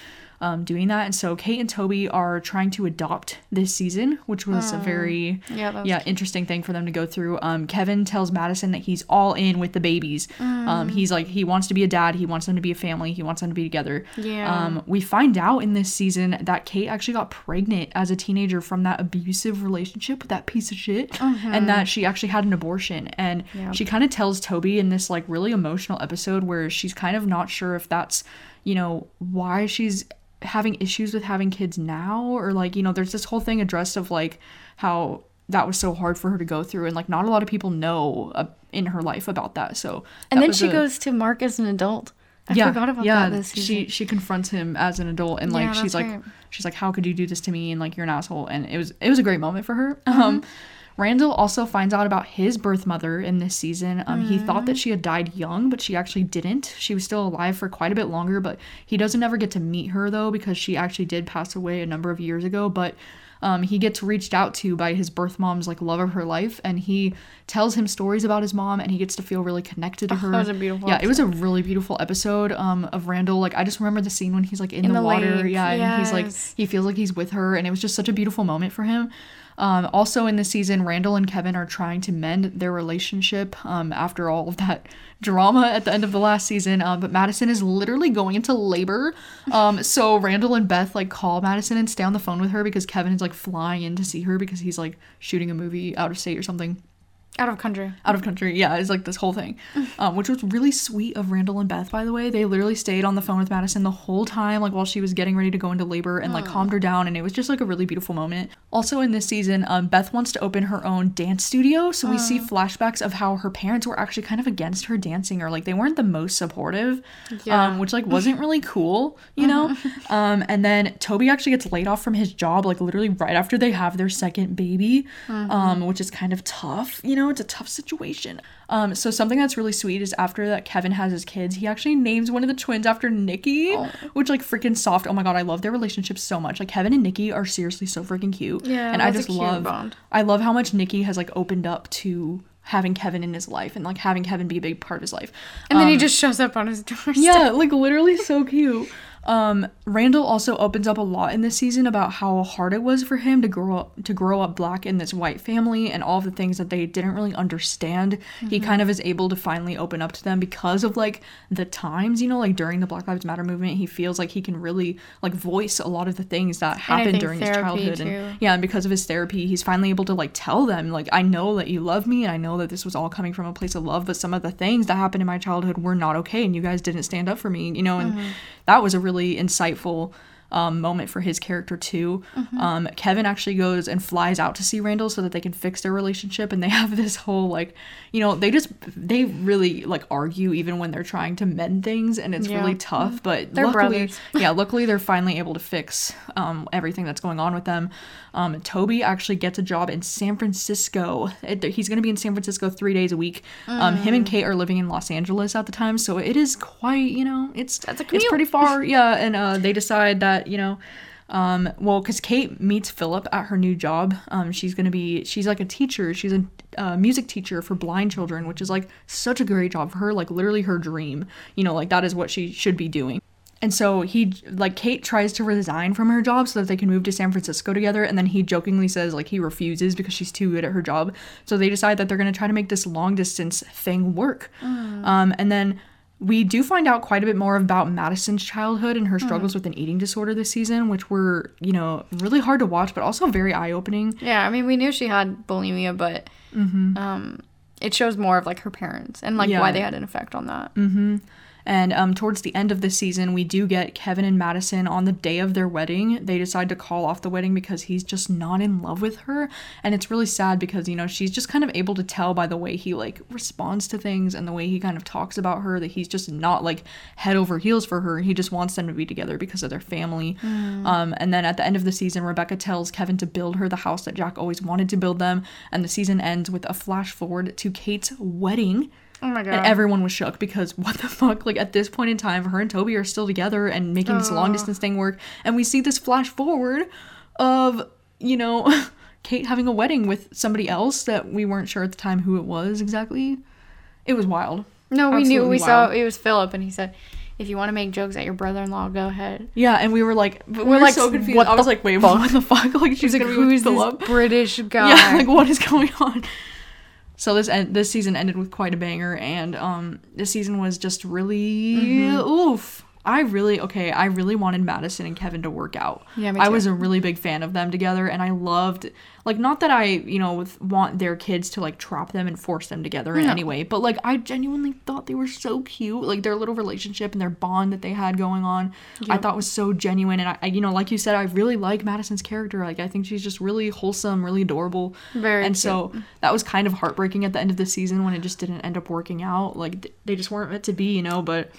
um, doing that. And so Kate and Toby are trying to adopt this season, which was a very Yeah, yeah interesting thing for them to go through. Um, Kevin tells Madison that he's all in with the babies. Um, he's like he wants to be a dad. He wants them to be a family. He wants them to be together. Yeah. Um, we find out in this season that Kate actually got pregnant as a teenager from that abusive relationship with that piece of shit, and that she actually had an abortion. And Yep. she kind of tells Toby in this like really emotional episode where she's kind of not sure if that's you know why she's having issues with having kids now or like you know there's this whole thing addressed of like how that was so hard for her to go through and like not a lot of people know uh, in her life about that so And that then she a- goes to Mark as an adult. I yeah, forgot about yeah, that this season. she she confronts him as an adult and like Yeah, she's like right. she's like how could you do this to me and like you're an asshole and it was it was a great moment for her Mm-hmm. um Randall also finds out about his birth mother in this season. Um, He thought Mm. that she had died young, but she actually didn't. She was still alive for quite a bit longer, but he doesn't ever get to meet her though because she actually did pass away a number of years ago. But um, he gets reached out to by his birth mom's like love of her life, and he tells him stories about his mom, and he gets to feel really connected to her. that was a beautiful Yeah, it was a really beautiful episode um, of Randall. Like I just remember the scene when he's like in, In the, the water, lake, yeah, and he's like he feels like he's with her, and it was just such a beautiful moment for him. Um, also in this season, Randall and Kevin are trying to mend their relationship um, after all of that drama at the end of the last season. Um, but Madison is literally going into labor. Um, so Randall and Beth like call Madison and stay on the phone with her because Kevin is like flying in to see her because he's like shooting a movie out of state or something out of country. out of country. Yeah, it's like this whole thing, um, which was really sweet of Randall and Beth. By the way, they literally stayed on the phone with Madison the whole time, like while she was getting ready to go into labor, and like calmed her down, and it was just like a really beautiful moment. Also in this season, um, Beth wants to open her own dance studio, so we see flashbacks of how her parents were actually kind of against her dancing, or like they weren't the most supportive, Yeah. um, which like wasn't really cool, you know. um, and then Toby actually gets laid off from his job, like literally right after they have their second baby, um, which is kind of tough, you know. It's a tough situation. Um, so something that's really sweet is after that Kevin has his kids, he actually names one of the twins after Nicky, which like freaking soft. Oh my god, I love their relationship so much. Like Kevin and Nicky are seriously so freaking cute. Yeah, and I just cute love. bond. I love how much Nicky has like opened up to having Kevin in his life and like having Kevin be a big part of his life. And then he Um, just shows up on his doorstep. yeah, like literally so cute. Um, Randall also opens up a lot in this season about how hard it was for him to grow up to grow up black in this white family and all of the things that they didn't really understand. He Mm-hmm. kind of is able to finally open up to them because of like the times, you know, like during the Black Lives Matter movement, he feels like he can really like voice a lot of the things that happened during his childhood too. and yeah, and because of his therapy, he's finally able to like tell them, like, I know that you love me and I know that this was all coming from a place of love, but some of the things that happened in my childhood were not okay and you guys didn't stand up for me, you know, and that was a really insightful um, moment for his character too. Um, Kevin actually goes and flies out to see Randall so that they can fix their relationship, and they have this whole like, you know, they just they really like argue even when they're trying to mend things, and it's Yeah. really tough. But They're luckily, brothers. yeah, luckily they're finally able to fix um, everything that's going on with them. Um, Toby actually gets a job in San Francisco. He's going to be in San Francisco three days a week. Um, him Mm. and Kate are living in Los Angeles at the time, so it is quite, you know, it's That's a it's pretty far, yeah. And uh, they decide that you know. Um, well, because Kate meets Philip at her new job. Um, she's gonna be she's like a teacher. She's a uh, music teacher for blind children, which is like such a great job for her. Like literally her dream. You know, like that is what she should be doing. And so he like Kate tries to resign from her job so that they can move to San Francisco together and then he jokingly says like he refuses because she's too good at her job. So they decide that they're going to try to make this long distance thing work. Mm. Um, and then we do find out quite a bit more about Madison's childhood and her struggles mm. with an eating disorder this season, which were, you know, really hard to watch, but also very eye opening. Yeah, I mean, we knew she had bulimia, but mm-hmm. um, it shows more of like her parents and like yeah. why they had an effect on that. Mm-hmm. And um, towards the end of the season, we do get Kevin and Madison on the day of their wedding. They decide to call off the wedding because he's just not in love with her. And it's really sad because, you know, she's just kind of able to tell by the way he like responds to things and the way he kind of talks about her that he's just not like head over heels for her. He just wants them to be together because of their family. Mm. Um, and then at the end of the season, Rebecca tells Kevin to build her the house that Jack always wanted to build them. And the season ends with a flash forward to Kate's wedding Oh my god. And everyone was shook because what the fuck? Like at this point in time, her and Toby are still together and making this long distance thing work. And we see this flash forward of, you know, Kate having a wedding with somebody else that we weren't sure at the time who it was exactly. It was wild. No, we Absolutely knew. We wild. saw it was Philip, and he said, "If you want to make jokes at your brother-in-law, go ahead." Yeah, and we were like, we we're like so confused. I was like, "Wait, fuck? what the fuck?" Like she's like, "Who is this British guy?" Yeah, like what is going on? So this en- this season ended with quite a banger, and um, this season was just really mm-hmm. oof. I really okay. I really wanted Madison and Kevin to work out. Yeah, I was a really big fan of them together, and I loved like not that I you know want their kids to like trap them and force them together in no. any way, but like I genuinely thought they were so cute. Like their little relationship and their bond that they had going on. I thought was so genuine. And I, I, you know, like you said, I really like Madison's character. Like I think she's just really wholesome, really adorable. Very. And cute. so that was kind of heartbreaking at the end of the season when it just didn't end up working out. Like they just weren't meant to be, you know. But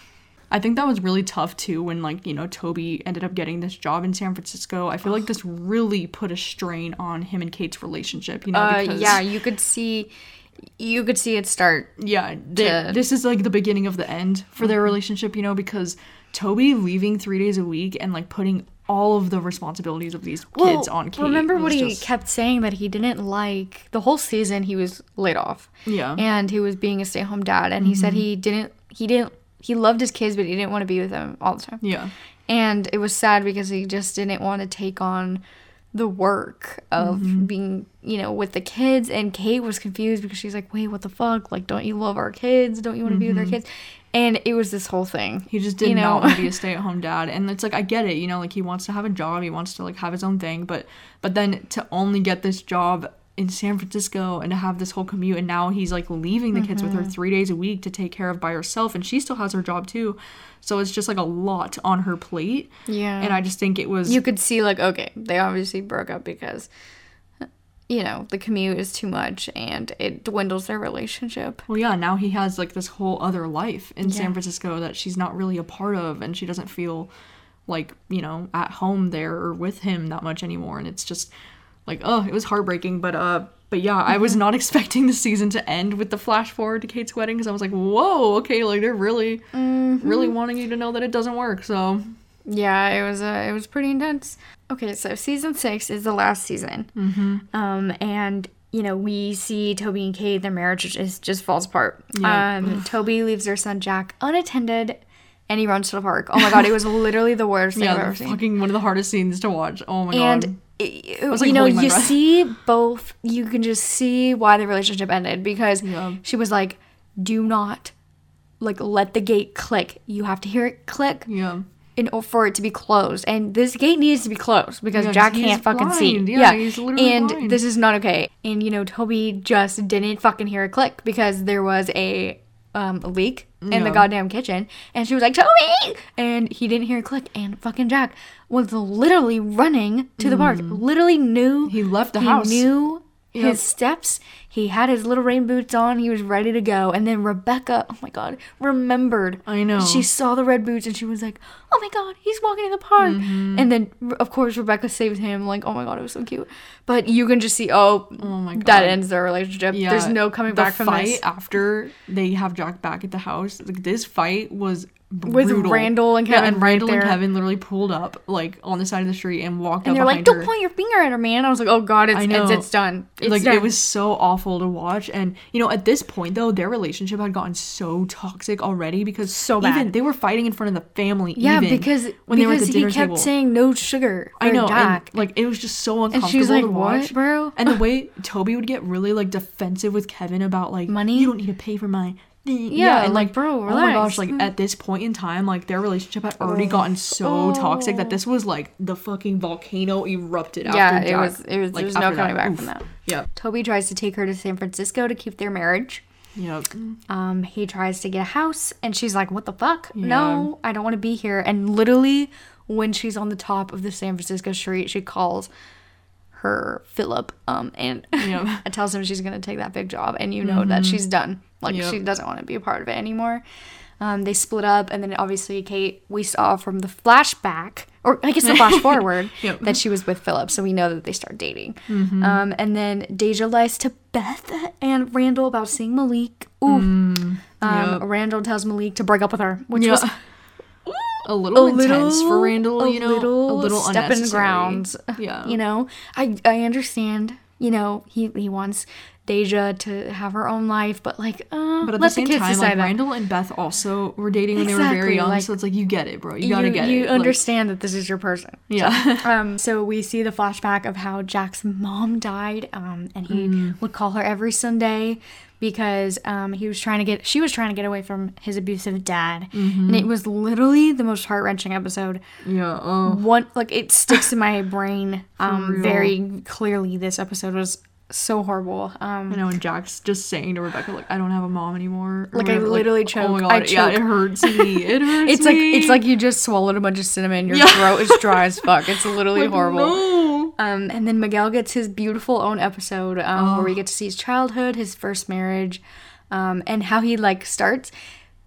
I think that was really tough too when like, you know, Toby ended up getting this job in San Francisco. I feel like this really put a strain on him and Kate's relationship, you know, uh, yeah, you could see you could see it start. Yeah, to... this is like the beginning of the end for their mm-hmm. relationship, you know, because Toby leaving 3 days a week and like putting all of the responsibilities of these well, kids on Kate. Remember what he just... kept saying that he didn't like the whole season he was laid off. Yeah. And he was being a stay-at-home dad and mm-hmm. he said mm-hmm. he didn't he didn't he loved his kids, but he didn't want to be with them all the time. Yeah. And it was sad because he just didn't want to take on the work of mm-hmm. being, you know, with the kids. And Kate was confused because she's like, wait, what the fuck? Like, don't you love our kids? Don't you want to mm-hmm. be with our mm-hmm. kids? And it was this whole thing. He just did you know? not want to be a stay at home dad. And it's like I get it, you know, like he wants to have a job, he wants to like have his own thing, but but then to only get this job in San Francisco and to have this whole commute and now he's like leaving the mm-hmm. kids with her mm-hmm. 3 days a week to take care of by herself and she still has her job too. So it's just like a lot on her plate. Yeah. And I just think it was You could see like okay, they obviously broke up because you know, the commute is too much and it dwindles their relationship. Well, yeah, now he has like this whole other life in yeah. San Francisco that she's not really a part of and she doesn't feel like, you know, at home there or with him that much anymore and it's just like oh it was heartbreaking but uh but yeah i was mm-hmm. not expecting the season to end with the flash forward to kate's wedding because i was like whoa okay like they're really mm-hmm. really wanting you to know that it doesn't work so yeah it was uh, it was pretty intense okay so season six is the last season mm-hmm. um and you know, we see Toby and Kate, their marriage just, just falls apart. Yeah. Um, Toby leaves their son Jack unattended and he runs to the park. Oh my god, it was literally the worst thing yeah, I've ever seen. Fucking one of the hardest scenes to watch. Oh my and god like you know, you breath. see both. You can just see why the relationship ended because yeah. she was like, "Do not like let the gate click. You have to hear it click." Yeah. In for it to be closed, and this gate needs to be closed because yeah, Jack can't fucking blind. see. Yeah, yeah. and blind. this is not okay. And you know, Toby just didn't fucking hear a click because there was a um, a leak in the goddamn kitchen, and she was like, "Toby!" and he didn't hear a click, and fucking Jack was literally running to the mm. park. Literally knew he left the he house. Knew yep. his steps. He had his little rain boots on. He was ready to go. And then Rebecca, oh my god, remembered. I know. She saw the red boots and she was like, "Oh my god, he's walking in the park." Mm-hmm. And then of course Rebecca saved him. Like, oh my god, it was so cute. But you can just see, oh, oh my god, that ends their relationship. Yeah. There's no coming the back from fight this. After they have Jack back at the house, like this fight was With brutal. Randall and Yeah, Kevin and right Randall and there. Kevin literally pulled up like on the side of the street and walked and they're like, "Don't her. point your finger at her, man." I was like, "Oh God, it's it's, it's done. It's like done. it was so awful to watch and you know at this point though their relationship had gotten so toxic already because So even bad. they were fighting in front of the family yeah, even because when they were at because the he kept table saying no sugar. I know and like it was just so uncomfortable. And she's like, to watch "What, bro?" and the way Toby would get really like defensive with Kevin about like Money? you don't need to pay for my thing." Yeah, and like, like bro, oh my gosh relax. like at this point in time like their relationship had already gotten so toxic that this was like the fucking volcano erupted yeah, after it Jack, was. It was. like, there's no coming back Oof. from that. yeah Toby tries to take her to San Francisco to keep their marriage. yeah Um, he tries to get a house, and she's like, "What the fuck? No, I don't want to be here." And literally, when she's on the top of the San Francisco street, she calls her Philip, um, and Yeah. tells him she's gonna take that big job, and you know that she's done. Like Yep. she doesn't want to be a part of it anymore. Um, they split up, and then obviously Kate, we saw from the flashback, or I guess the flash forward, Yep. that she was with Philip, so we know that they start dating. Um, and then Deja lies to Beth and Randall about seeing Malik. Ooh. Um, Yep. Randall tells Malik to break up with her, which was a little a intense little for Randall, a you know, little, a little step in unnecessary. grounds. Yeah, You know, I I understand. You know, he he wants Deja to have her own life, but like, uh, But at the same kids time, like that. Randall and Beth also were dating when they were very young, like, so it's like you get it, bro. You gotta you, get you it. You understand that this is your person. yeah, Um, so we see the flashback of how Jack's mom died, um, and he Mm. would call her every Sunday because um, he was trying to get, she was trying to get away from his abusive dad, Mm-hmm. and it was literally the most heart wrenching episode. yeah. Oh, One like it sticks in my brain um, very clearly. This episode was so horrible. Um, you know, and Jack's just saying to Rebecca, like, I don't have a mom anymore. or Like, I whatever, literally Oh my god, I yeah, it hurts me. It hurts. it's like me. it's like you just swallowed a bunch of cinnamon. Your Yeah. throat is dry as fuck. It's literally Like, horrible. No. Um, and then Miguel gets his beautiful own episode um, where we get to see his childhood, his first marriage, um, and how he like starts.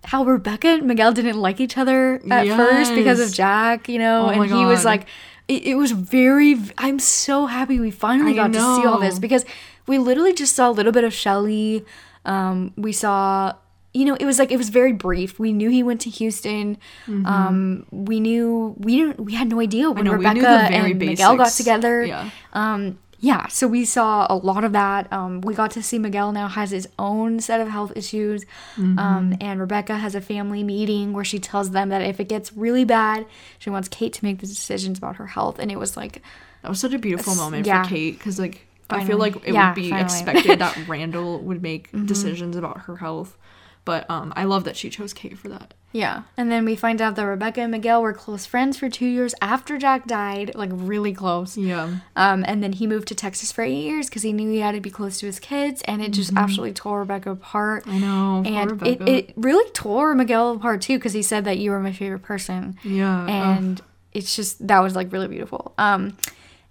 How Rebecca and Miguel didn't like each other at first because of Jack, you know, Oh and he was like, it, it was very. I'm so happy we finally I got to see all this because we literally just saw a little bit of Shelly. Um, we saw, you know, it was like it was very brief. We knew he went to Houston. Um, we knew we didn't. We had no idea when know, Rebecca and Miguel got together. Yeah. Um, yeah, so we saw a lot of that. Um, we got to see Miguel now has his own set of health issues. Mm-hmm. Um, and Rebecca has a family meeting where she tells them that if it gets really bad, she wants Kate to make the decisions about her health. And it was like, That was such a beautiful moment yeah. for Kate because, like, I feel like it Yeah, would be finally. expected that Randall would make decisions about her health. But um, I love that she chose Kate for that. Yeah. And then we find out that Rebecca and Miguel were close friends for two years after Jack died, like really close. Yeah. Um, and then he moved to Texas for eight years because he knew he had to be close to his kids, and it just absolutely tore Rebecca apart. Mm-hmm. I know. and it, it really tore Miguel apart too because he said that you were my favorite person. Yeah. And it's just that was like really beautiful. Um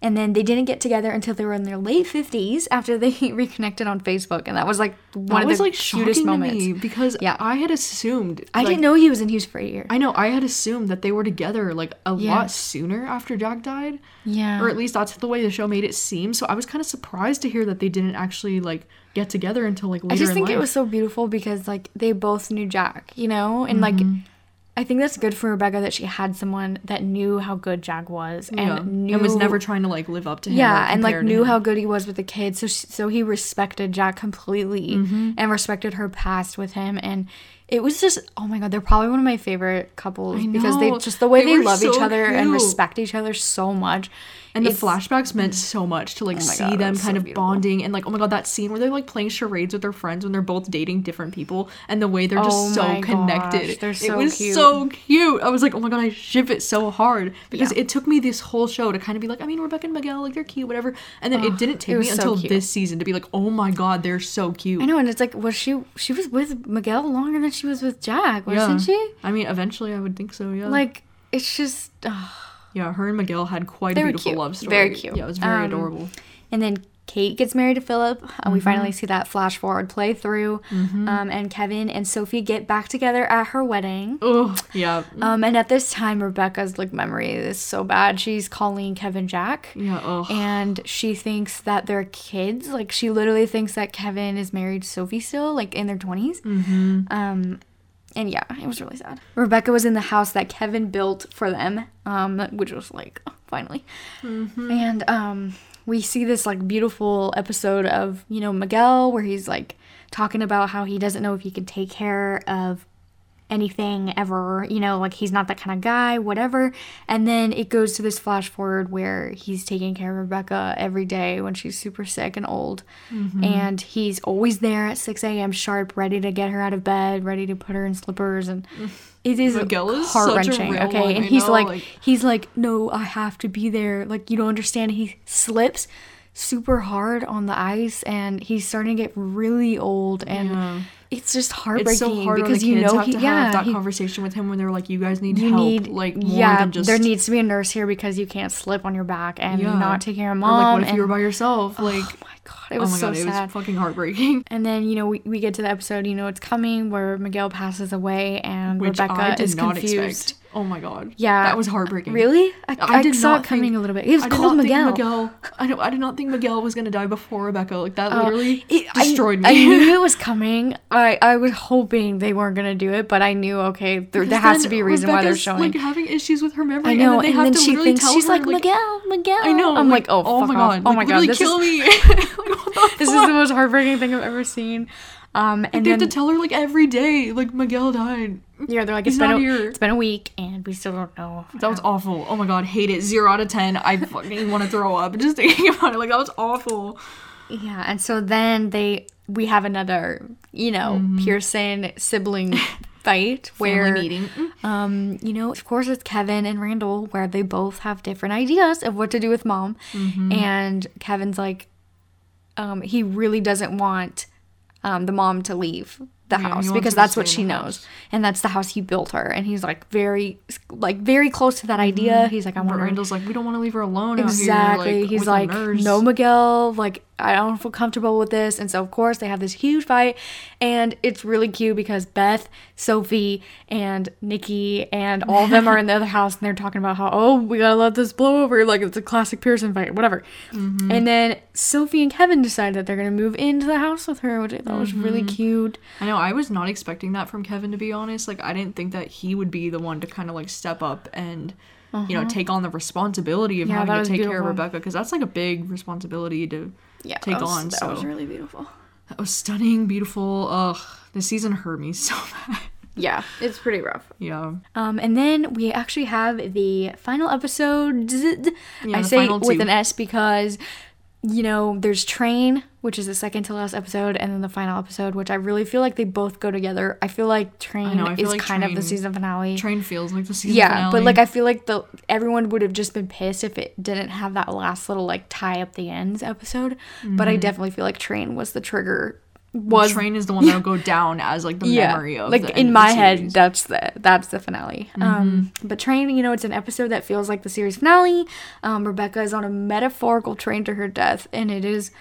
and then they didn't get together until they were in their late 50s after they reconnected on Facebook and that was like one that of was the like cutest shocking moments. to me because Yeah. I had assumed I like, didn't know he was in Houston for a year. I know I had assumed that they were together like a Yeah. lot sooner after Jack died. yeah. Or at least that's the way the show made it seem. So I was kind of surprised to hear that they didn't actually like get together until like later I just in think it was so beautiful because like they both knew Jack, you know? And like Mm-hmm. I think that's good for Rebecca that she had someone that knew how good Jack was and yeah. knew and was never trying to like live up to him. yeah and like knew him. how good he was with the kids so she, so he respected jack completely Mm-hmm. and respected her past with him and it was just oh my god they're probably one of my favorite couples because they just the way They they, love each so other and respect each other so much And the flashbacks meant so much to like Oh see God, them kind so of beautiful. bonding and like oh my god that scene where they're like playing charades with their friends when they're both dating different people and the way they're just Oh so connected. gosh, they're it so was cute. so cute. I was like, oh my god, I ship it so hard because Yeah. it took me this whole show to kind of be like, I mean, Rebecca and Miguel, like they're cute, whatever. And then it didn't take it me so until cute. this season to be like, oh my god, they're so cute. i know and it's like was she she was with miguel longer than she was with jack wasn't Yeah. she I mean, eventually I would think so. Yeah. like it's just ugh. yeah, her and Miguel had quite They a beautiful love story. Very cute. Yeah, it was very Um, adorable. And then Kate gets married to Philip. And Mm-hmm. we finally see that flash forward play through. Um, and Kevin and Sophie get back together at her wedding. Oh yeah, Um, and at this time, Rebecca's like memory is so bad. She's calling Kevin Jack. yeah. Oh. And she thinks that they're kids. Like she literally thinks that Kevin is married to Sophie still, like in their 20s. Mm-hmm. Um, and yeah, it was really sad. Rebecca was in the house that Kevin built for them, um, which was like finally, and um, we see this like beautiful episode of you know Miguel where he's like talking about how he doesn't know if he can take care of anything ever, you know, like he's not that kind of guy, whatever. And then it goes to this flash forward where he's taking care of Rebecca every day when she's super sick and old. Mm-hmm. And he's always there at 6 a.m. sharp, ready to get her out of bed, ready to put her in slippers. And it is is heart wrenching. Okay. one, and he's know, like, like- he's like, no, I have to be there. Like, you don't understand. He slips super hard on the ice and he's starting to get really old and Yeah. It's just heartbreaking It's so hard because you know have he, to yeah have that he- conversation with him when they're like, "You guys need you help." need like more yeah than just there needs to be a nurse here because you can't slip on your back and Yeah. not take care of Or, mom like, what if and, you were by yourself? Oh like, oh god it oh was my so god, it sad was fucking heartbreaking. and then you know we, we get to the episode you know it's coming where miguel passes away and Which rebecca I did is not confused expect. Oh my god. yeah that was heartbreaking. really i, I I, did saw not it coming think- a little bit it was I called miguel, Miguel. I don't. I did not think Miguel was gonna die before Rebecca. Like that Oh, literally it- I- destroyed I, me. knew it was coming. I, I was hoping they weren't gonna do it, but I knew okay, there, there has to be a reason why they're Rebecca's, showing. like having issues with her memory. I know, and then, they and have then to she thinks she's her, like Miguel, Miguel. I know. I'm like, oh, oh fuck my off. god. oh like, my god, this kill is me. like, this is the most heartbreaking thing I've ever seen. Um, and They then have to tell her like every day, like Miguel died. yeah, they're like, he's been a, here. it's been a week, and we still don't know. That was awful. Oh my god, hate it. Zero out of ten. I fucking want to throw up just thinking about it. Like that was awful. Yeah, and so then they we have another, you know, Pearson sibling fight where meeting. um, you know, of course it's Kevin and Randall where they both have different ideas of what to do with mom. Mm-hmm. And Kevin's like um he really doesn't want um the mom to leave the Yeah, house because that's what she knows. house. And that's the house he built her and he's like very like very close to that idea. He's like I Mm-hmm. Want Randall's like, we don't want to leave her alone Exactly. Like, He's like, no, Miguel. Like, I don't feel comfortable with this. And so, of course, they have this huge fight. And it's really cute because Beth, Sophie, and Nicky and all of them are in the other house and they're talking about how, oh, we gotta let this blow over. Like, it's a classic Pearson fight, whatever. Mm-hmm. And then Sophie and Kevin decide that they're gonna move into the house with her, which I thought was really Mm-hmm. cute. I know. I was not expecting that from Kevin, to be honest. Like, I didn't think that he would be the one to kind of like step up and, you know, take on the responsibility of Uh-huh. Yeah, having to take care of. Rebecca because that's like a big responsibility to Yeah, take that was, on. That so was really beautiful. that was stunning, beautiful. Ugh, this season hurt me so bad. Yeah, it's pretty rough. yeah. Um, and then we actually have the final episode. Yeah, I the say final with two. an S because, you know, there's Train, which is the second to last episode, and then the final episode, which I really feel like they both go together. I feel like Train know, I feel is like kind of the season finale. Train feels like the season yeah, finale. but like I feel like the everyone would have just been pissed if it didn't have that last little like tie up the ends episode. But I mm-hmm. definitely feel like Train was the trigger. Was Train is the one that'll go down as like the memory of like in my head. Mm-hmm. that's the that's the finale um but train you know it's an episode that feels like the series finale um rebecca is on a metaphorical train to her death and it is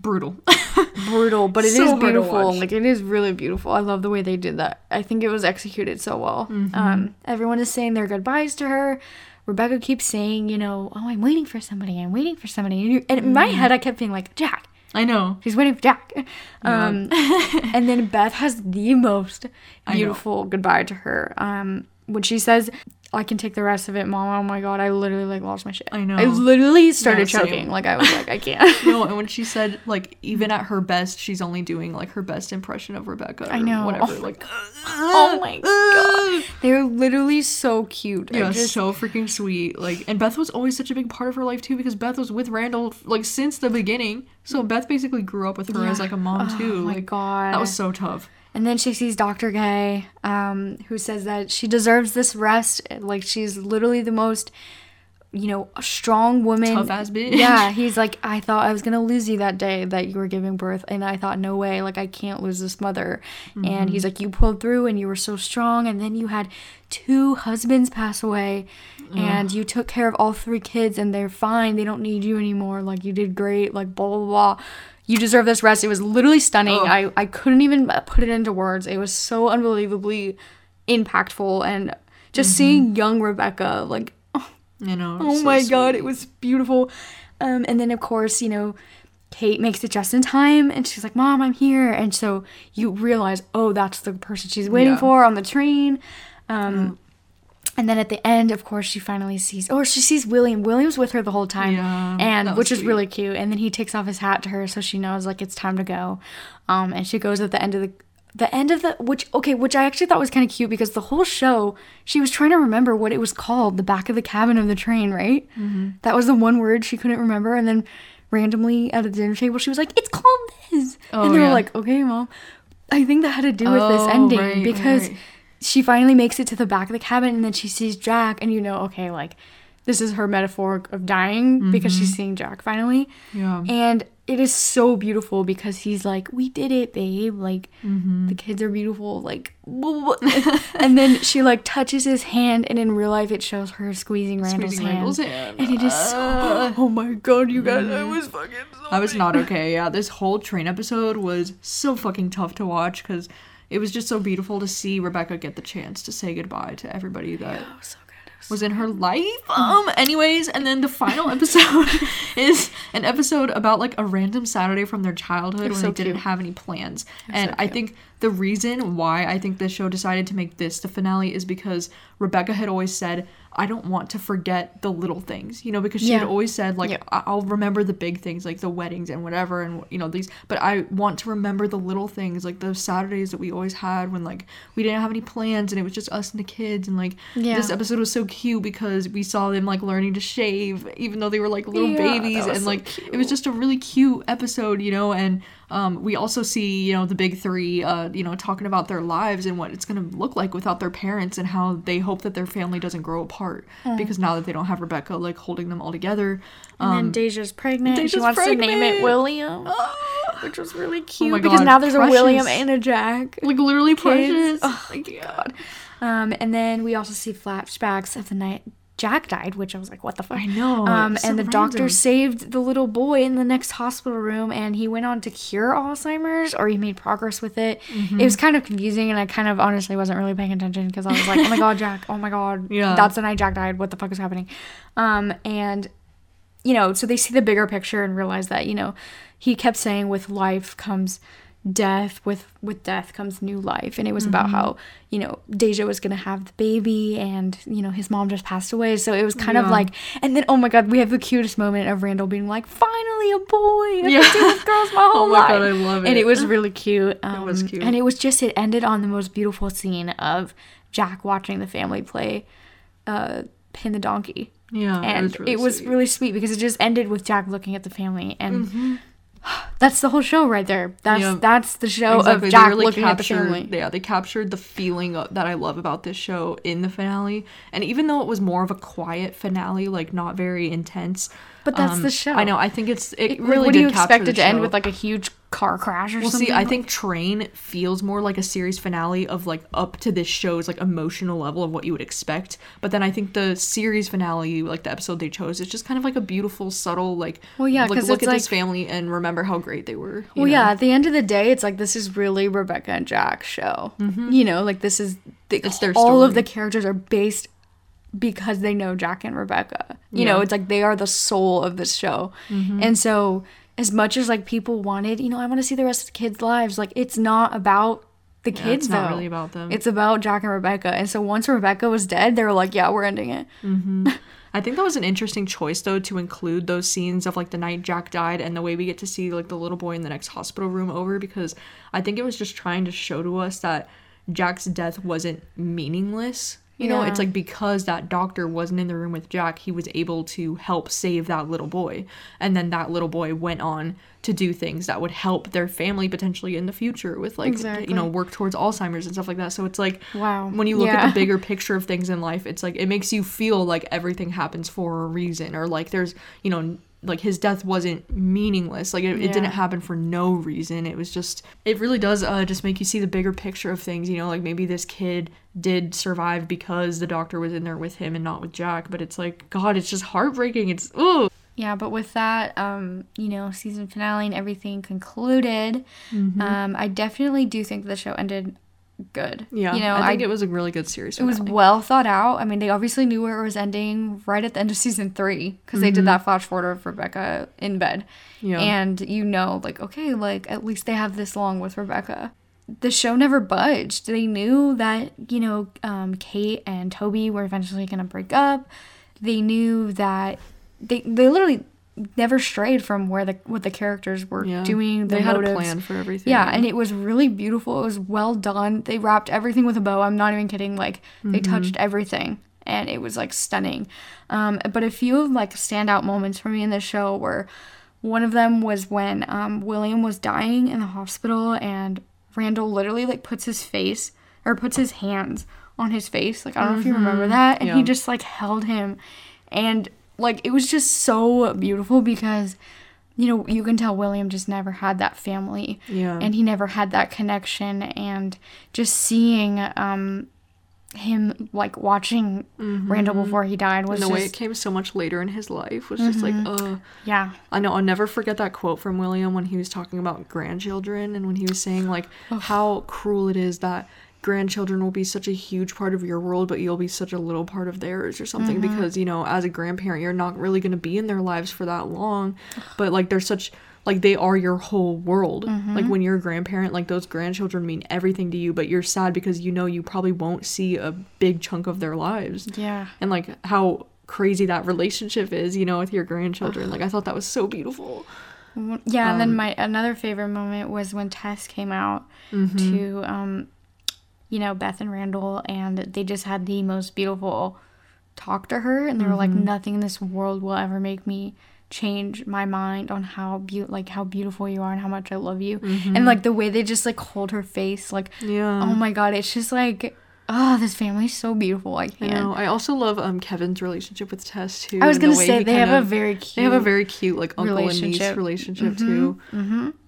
brutal. brutal but it is So to beautiful like it is really beautiful i love the way they did that i think it was executed so well Mm-hmm. um everyone is saying their goodbyes to her rebecca keeps saying you know oh i'm waiting for somebody i'm waiting for somebody and, you, and in Mm-hmm. my head i kept being like jack I know. She's waiting for Jack. Um, and then Beth has the most beautiful goodbye to her. Um, when she says, I can take the rest of it, mom. Oh my god, I literally like lost my shit. I know. I literally started Yeah, choking. Like I was like, I can't. No, and when she said like even at her best, she's only doing like her best impression of Rebecca. I or know. Whatever. Oh like. oh my god. They're literally so cute. Yeah, just- so freaking sweet. Like, and Beth was always such a big part of her life too, because Beth was with Randall like since the beginning. So Beth basically grew up with her as like a mom Oh too. my like, God. that was so tough. And then she sees Dr. K, um, who says that she deserves this rest. Like she's literally the most, you know, a strong woman. Tough ass bitch. Yeah, he's like, I thought I was gonna lose you that day that you were giving birth, and I thought, no way, like I can't lose this mother. And Mm-hmm. he's like, you pulled through, and you were so strong, and then you had two husbands pass away, and you took care of all three kids, and they're fine. They don't need you anymore. Like you did great. Like blah blah blah. You deserve this rest. It was literally stunning. Ugh. I I couldn't even put it into words. It was so unbelievably impactful, and just Mm-hmm. seeing young Rebecca like You know. Oh so my god, it was beautiful. Um, and then of course, you know, Kate makes it just in time and she's like, Mom, I'm here. And so you realize, oh, that's the person she's waiting Yeah. for on the train. Um, And then at the end, of course, she finally sees, or she sees William. William's with her the whole time, Yeah, and which is sweet. really cute. And then he takes off his hat to her, so she knows like it's time to go. Um, and she goes at the end of the the end of the which okay, which I actually thought was kind of cute because the whole show she was trying to remember what it was called, the back of the cabin of the train, right? Mm-hmm. That was the one word she couldn't remember, and then randomly at the dinner table she was like, "It's called this," Oh, and they were like, "Okay, mom." I think that had to do with this Oh, ending right, because right. she finally makes it to the back of the cabin and then she sees Jack and you know, okay, like this is her metaphor of dying because she's seeing Jack finally. Mm-hmm. Yeah. And it is so beautiful because he's like, "We did it, babe. Like Mm-hmm. the kids are beautiful." Like, and then she like touches his hand, and in real life, it shows her squeezing Randall's, Squeezing hand. Randall's hand. and it is so. Oh my god, you guys! I was fucking. So I was not okay. Yeah, this whole train episode was so fucking tough to watch because it was just so beautiful to see Rebecca get the chance to say goodbye to everybody that so good. It was in her life. Um, anyways, and then the final episode is an episode about like a random Saturday from their childhood when so they didn't have any plans. and so I think the reason why I think this show decided to make this the finale is because Rebecca had always said, I don't want to forget the little things, you know, because she had always said, like, Yeah. I- I'll remember the big things, like the weddings and whatever, and, you know, these, but I want to remember the little things, like those Saturdays that we always had when, like, we didn't have any plans and it was just us and the kids, and, like, Yeah. this episode was so cute because we saw them, like, learning to shave, even though they were, like, little Yeah, babies, and, so like, it was just a really cute episode, you know, and, um, we also see, you know, the big three, uh, you know, talking about their lives and what it's going to look like without their parents and how they hope that their family doesn't grow apart because now that they don't have Rebecca, like, holding them all together. And then Deja's pregnant. and she Um, Deja's wants to name it William, which was really cute my because now there's a William and a Jack. like, literally Kids. precious. Oh, Like, yeah. Um, and then we also see flashbacks of the night Jack died, which I was like, what the fuck? I know, Um, and so the doctor saved the little boy in the next hospital room, and he went on to cure Alzheimer's, or he made progress with it. Mm-hmm. It was kind of confusing, and I kind of honestly wasn't really paying attention because I was like, oh my god, Jack! Oh my god, Yeah. that's the night Jack died. What the fuck is happening? Um, and you know, so they see the bigger picture and realize that you know, he kept saying, with life comes death with with death comes new life and it was about how you know deja was gonna have the baby and you know his mom just passed away so it was kind of like and then oh my god we have the cutest moment of randall being like finally a boy i've Yeah. been girls my whole Oh my life God, I love it and it. it was really cute um, was cute. and it was just it ended on the most beautiful scene of jack watching the family play uh pin the donkey Yeah, and it was sweet. really sweet because it just ended with Jack looking at the family, and that's the whole show right there. That's. Yeah. that's the show Exactly. of They Jack really looking at the captured- family. Yeah, they captured the feeling of, that I love about this show in the finale. And even though it was more of a quiet finale, like not very intense. But that's um, the show. I know. I think it's it, It- like, really what do you expect it to end with like a huge car crash or Well, something? see, I think Train feels more like a series finale of like up to this show's like emotional level of what you would expect. But then I think the series finale, like the episode they chose, is just kind of like a beautiful, subtle like. Well, yeah, like, 'cause look it's at this family and remember how great they were. Well, know? yeah. At the end of the day, it's like this is really Rebecca and Jack's show. You know, like this is the, Mm-hmm. It's their all of the characters are based because they know Jack and Rebecca. You know, it's like they are the soul of this show, Mm-hmm. and so as much as like people wanted, you know, I want to see the rest of the kids' lives. Like it's not about the Yeah, kids it's not though. really about them. It's about Jack and Rebecca. And so once Rebecca was dead, they were like, yeah, we're ending it. I think that was an interesting choice though to include those scenes of like the night Jack died and the way we get to see like the little boy in the next hospital room over because I think it was just trying to show to us that Jack's death wasn't meaningless. You know, it's like because that doctor wasn't in the room with Jack, he was able to help save that little boy. And then that little boy went on to do things that would help their family potentially in the future with like Exactly. you know, work towards Alzheimer's and stuff like that. So it's like Wow. when you look at the bigger picture of things in life, it's like it makes you feel like everything happens for a reason, or like there's, you know, like his death wasn't meaningless. Like it, it didn't happen for no reason. It was just, it really does uh, just make you see the bigger picture of things. You know, like maybe this kid did survive because the doctor was in there with him and not with Jack. But it's like, God, it's just heartbreaking. It's, oh, Yeah, but with that, um, you know, season finale and everything concluded, Mm-hmm. um, I definitely do think the show ended good. Yeah, you know, I think it was a really good series. it was well thought out. I mean, they obviously knew where it was ending right at the end of season three because they did that flash forward of Rebecca in bed. Mm-hmm. Yeah. And you know, like, okay, like at least they have this long with Rebecca. The show never budged. They knew that, you know, um, Kate and Toby were eventually going to break up. They knew that they, they literally never strayed from where the what the characters were yeah. doing. The they had a plan for everything. Yeah, and it was really beautiful. It was well done. They wrapped everything with a bow. I'm not even kidding. Like they Mm-hmm. touched everything, and it was like stunning. Um, but a few of like standout moments for me in this show were one of them was when um, William was dying in the hospital, and Randall literally like puts his face or puts his hands on his face. Like I don't know if you remember that, and he Mm-hmm. Just like held him, and like it was just so beautiful because you know, you can tell William just never had that family. Yeah. And he never had that connection. And just seeing um, him, like, watching Randall before he died was Mm-hmm. and the way it came so much later in his life was just like, uh yeah. I know I'll never forget that quote from William when he was talking about grandchildren and when he was saying like how cruel it is that grandchildren will be such a huge part of your world but you'll be such a little part of theirs or something because you know as a grandparent you're not really going to be in their lives for that long but like they're such like they are your whole world like when you're a grandparent like those grandchildren mean everything to you but you're sad because you know you probably won't see a big chunk of their lives Yeah. and like how crazy that relationship is, you know, with your grandchildren. Like I thought that was so beautiful. Yeah, and Um, then my another favorite moment was when Tess came out Mm-hmm. to, um, you know, Beth and Randall, and they just had the most beautiful talk to her, and they were like, Mm-hmm. "Nothing in this world will ever make me change my mind on how be- like how beautiful you are and how much I love you," and like the way they just like hold her face, like, Mm-hmm. Yeah. oh my god, it's just like, oh, this family's so beautiful. I I can't. know. I also love um Kevin's relationship with Tess too. I was gonna way say they have kind a very cute. they have a very cute like uncle and niece relationship. relationship too.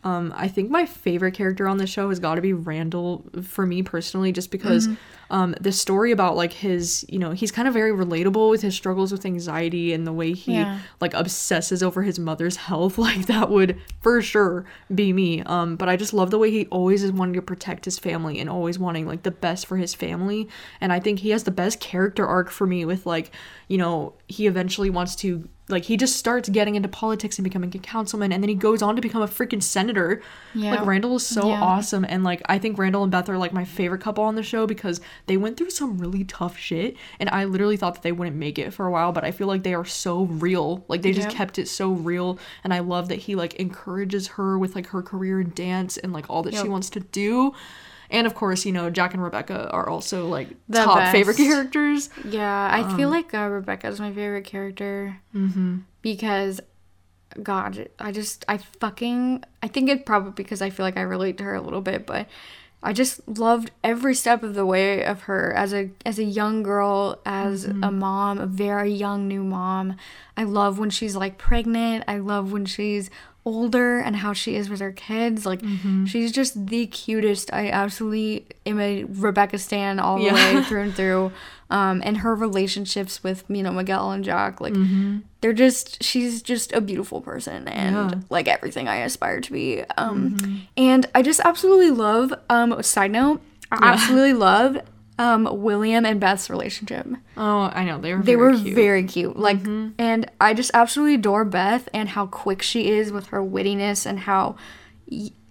Um, I think my favorite character on the show has got to be Randall for me personally, just because um the story about like his you know he's kind of very relatable with his struggles with anxiety and the way he Yeah. like obsesses over his mother's health. Like that would for sure be me. Um but i just love the way he always is wanting to protect his family and always wanting like the best for his family. And i think he has the best character arc for me with like you know he eventually wants to like he just starts getting into politics and becoming a councilman and then he goes on to become a freaking senator. Yeah. like randall is so Yeah. awesome and like i think randall and beth are like my favorite couple on the show because they went through some really tough shit and i literally thought that they wouldn't make it for a while but i feel like they are so real. Like they just kept it so real and i love that he like encourages her with like her career in dance and like all that she wants to do and of course you know jack and rebecca are also like The top favorite characters Yeah, I Um, feel like uh, Rebecca is my favorite character mm-hmm. because, God, I just I fucking I think it's probably because I feel like I relate to her a little bit, but I just loved every step of the way of her as a as a young girl, as Mm-hmm. a mom, a very young new mom. I love when she's like pregnant. I love when she's older and how she is with her kids. Like Mm-hmm. she's just the cutest. I absolutely am a Rebecca Stan all the Yeah. way through and through. Um, and her relationships with you know Miguel and Jack, like Mm-hmm. they're just she's just a beautiful person and Yeah. Mm-hmm. like everything I aspire to be. Um, and I just absolutely love. Um, side note, I Yeah. absolutely love um William and Beth's relationship. oh i know they were They very were cute. Mm-hmm. very cute. Like, and I just absolutely adore Beth and how quick she is with her wittiness and how.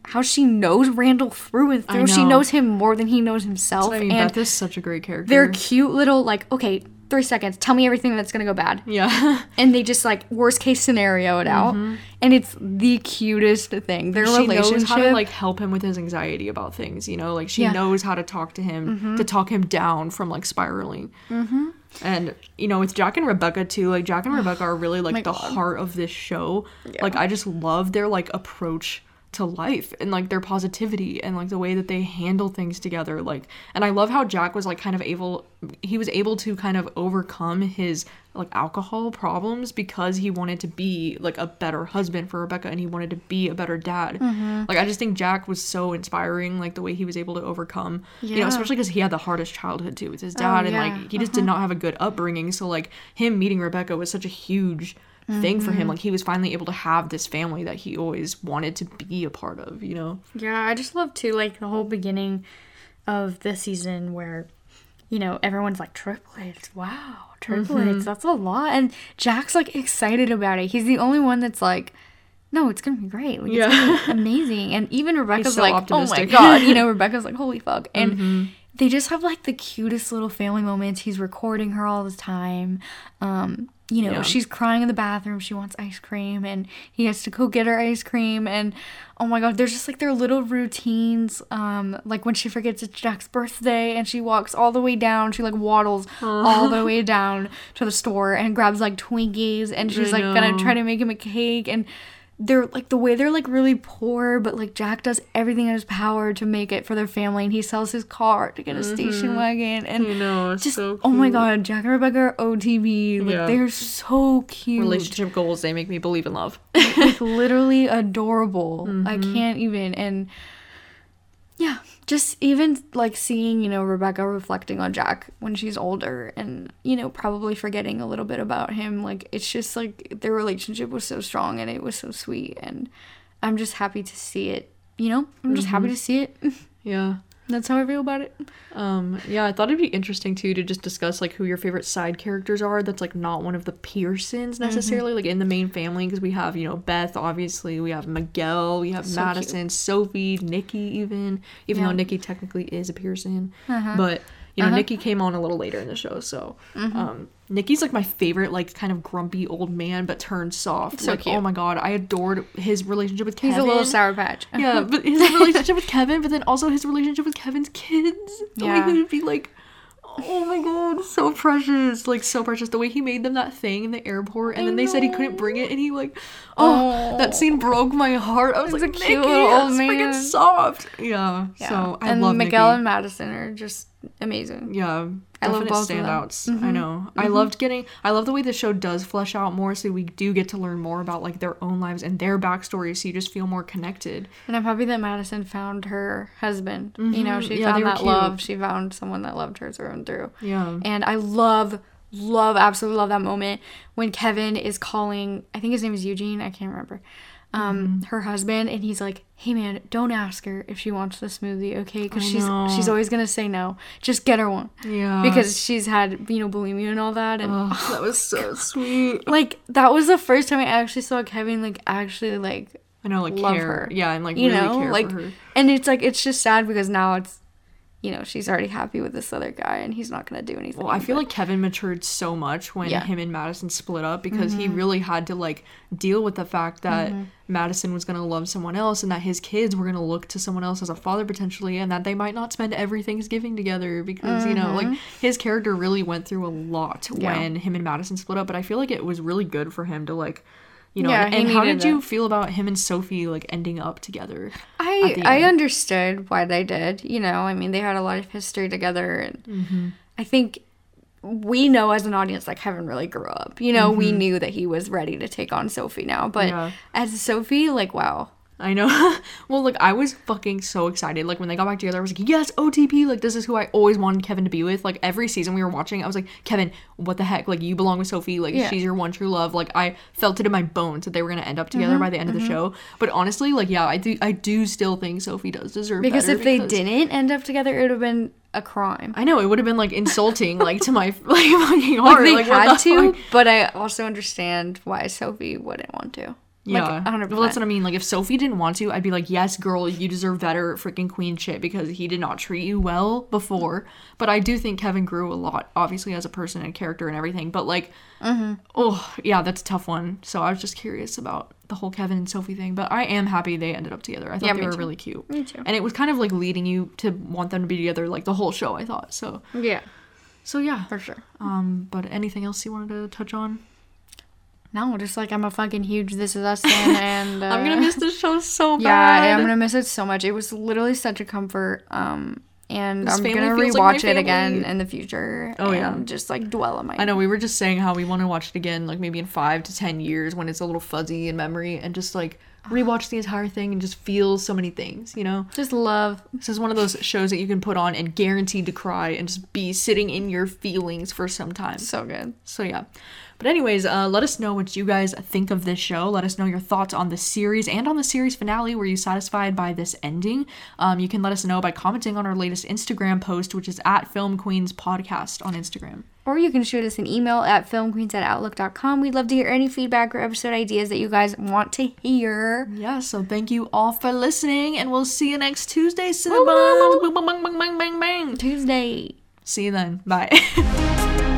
How she knows Randall through and through. She knows him more than he knows himself. I mean, and Beth is such a great character. they're cute little like okay three seconds tell me everything that's gonna go bad yeah. and they just like worst case scenario it out and it's the cutest thing their Mm-hmm. she relationship knows how to like help him with his anxiety about things you know like she Yeah. Mm-hmm. knows how to talk to him to talk him down from like spiraling mm-hmm. and you know with jack and rebecca too like jack and rebecca are really like my the God. heart of this show like i just love their like approach to life and like their positivity and like the way that they handle things together like and i love how jack was like kind of able he was able to kind of overcome his like alcohol problems because he wanted to be like a better husband for rebecca and he wanted to be a better dad Mm-hmm. like i just think jack was so inspiring like the way he was able to overcome you know Oh, especially because he had the hardest childhood too with his dad and yeah. like he just did not have a good upbringing so like him meeting rebecca was such a huge thing for Mm-hmm. him like he was finally able to have this family that he always wanted to be a part of you know? Yeah i just love too like the whole beginning of this season where you know everyone's like triplets wow triplets that's a lot. And jack's like excited about it. He's the only one that's like no it's gonna be great. Like, it's gonna be amazing. And even rebecca's so like optimistic. oh my god you know rebecca's like holy fuck. And they just have like the cutest little family moments. He's recording her all the time. Um you know Yeah. she's crying in the bathroom. She wants ice cream and he has to go get her ice cream and oh my god there's just like their little routines um like when she forgets it's jack's birthday and she walks all the way down. She like waddles all the way down to the store and grabs like twinkies and she's like gonna try to make him a cake and they're like the way they're like really poor but like jack does everything in his power to make it for their family and he sells his car to get a station wagon and I know, it's just so oh my god jack and rebecca are otb like Yeah. they're so cute Relationship goals, they make me believe in love. like literally adorable. I Mm-hmm. can't even and yeah, just even like seeing, you know, Rebecca reflecting on Jack when she's older and, you know, probably forgetting a little bit about him. Like it's just like their relationship was so strong and it was so sweet and I'm just happy to see it. You know? I'm just Mm-hmm. happy to see it. yeah. That's how I feel about it. Um, yeah, I thought it'd be interesting too to just discuss like who your favorite side characters are. That's like not one of the Pearsons Mm-hmm. necessarily, like in the main family, because we have you know Beth, obviously, we have Miguel, we have So cute. Madison, Sophie, Nicky, even even Yeah. though Nicky technically is a Pearson, Uh-huh. but you know Uh-huh. Nicky came on a little later in the show, so Mm-hmm. um, Nicky's like my favorite, like kind of grumpy old man, but turned soft. So like cute. oh my god, I adored his relationship with Kevin. He's a little sour patch. Yeah, but his relationship with Kevin, but then also his relationship with Kevin's kids. The Yeah. way he would be like, oh my god, so precious. Like, so precious. The way he made them that thing in the airport, and I then they said he couldn't bring it, and he, like, oh, Oh. that scene broke my heart. I was He's like, a Nicky, old that's freaking man." soft. Yeah, Yeah. so I and love Miguel Nicky. and Madison are just amazing. Yeah, I love both standouts. I Mhm. know. I loved getting. I love the way the show does flesh out more, so we do get to learn more about like their own lives and their backstories, so you just feel more connected. And I'm happy that Madison found her husband. You know, she Yeah, found that cute. love. She found someone that loved her through and through. Yeah. And I love, love, absolutely love that moment when Kevin is calling, I think his name is Eugene, I can't remember, um, Mm-hmm. her husband, and he's like, hey man, don't ask her if she wants the smoothie, okay? Because she's know. she's always gonna say no. Just get her one. Yeah. Because she's had, you know, bulimia and all that. And Oh, that was so sweet. like, that was the first time I actually saw Kevin, like, actually, like, I know, like Love care. her. Yeah, and like you really know care like and it's like it's just sad because now it's you know she's already happy with this other guy and he's not gonna do anything Well, I feel but- like Kevin matured so much when Yeah. Mm-hmm. him and Madison split up because he really had to like deal with the fact that Madison was gonna love someone else and that his kids were gonna look to someone else as a father potentially and that they might not spend every Thanksgiving together because you know like his character really went through a lot Mm-hmm. Yeah. when him and Madison split up. But I feel like it was really good for him to like. You know, Yeah, and, and how did you feel about him and Sophie like ending up together? I I end. understood why they did. You know, I mean, they had a lot of history together, and Mm-hmm. I think we know as an audience that Kevin really grew up. You know, we knew that he was ready to take on Sophie now, but Mm-hmm. Yeah. as Sophie, like, wow, I know. well, like I was fucking so excited. Like when they got back together, I was like, "Yes, OTP! Like this is who I always wanted Kevin to be with." Like every season we were watching, I was like, "Kevin, what the heck? Like you belong with Sophie. Like Yeah. she's your one true love." Like I felt it in my bones that they were gonna end up together Mm-hmm, by the end of the show. But honestly, like yeah, I do. I do still think Sophie does deserve it. because if they didn't end up together, it would have been a crime. I know it would have been like insulting, like to my like fucking Like heart. they like, had the to, fuck? but I also understand why Sophie wouldn't want to. Yeah, like, 100%. well, that's what I mean. Like, if Sophie didn't want to, I'd be like, "Yes, girl, you deserve better, freaking queen shit," because he did not treat you well before. But I do think Kevin grew a lot, obviously, as a person and character and everything. But like, Mm-hmm. oh yeah, that's a tough one. So I was just curious about the whole Kevin and Sophie thing. But I am happy they ended up together. I thought Yeah, they were too. really cute, Me too. and it was kind of like leading you to want them to be together, like the whole show. I thought so. Yeah, So yeah. for sure. Um, but anything else you wanted to touch on? No, just like I'm a fucking huge This Is Us fan, and uh, I'm gonna miss this show so bad. Yeah. I'm gonna miss it so much. It was literally such a comfort. Um, and This I'm gonna feels like rewatch it again in the future. Oh, and yeah. just like dwell on my. I know we were just saying how we want to watch it again, like maybe in five to ten years when it's a little fuzzy in memory, and just like rewatch the entire thing and just feel so many things, you know? Just love. This is one of those shows that you can put on and guaranteed to cry and just be sitting in your feelings for some time. So good. So yeah. But anyways, uh, let us know what you guys think of this show. Let us know your thoughts on the series and on the series finale. Were you satisfied by this ending? Um, you can let us know by commenting on our latest Instagram post, which is at Film Queens Podcast on Instagram. Or you can shoot us an email at filmqueens at outlook.com. We'd love to hear any feedback or episode ideas that you guys want to hear. Yeah, so thank you all for listening, and we'll see you next Tuesday, Cinebuns. Bang, bang, bang, bang, bang, bang. Tuesday. See you then. Bye.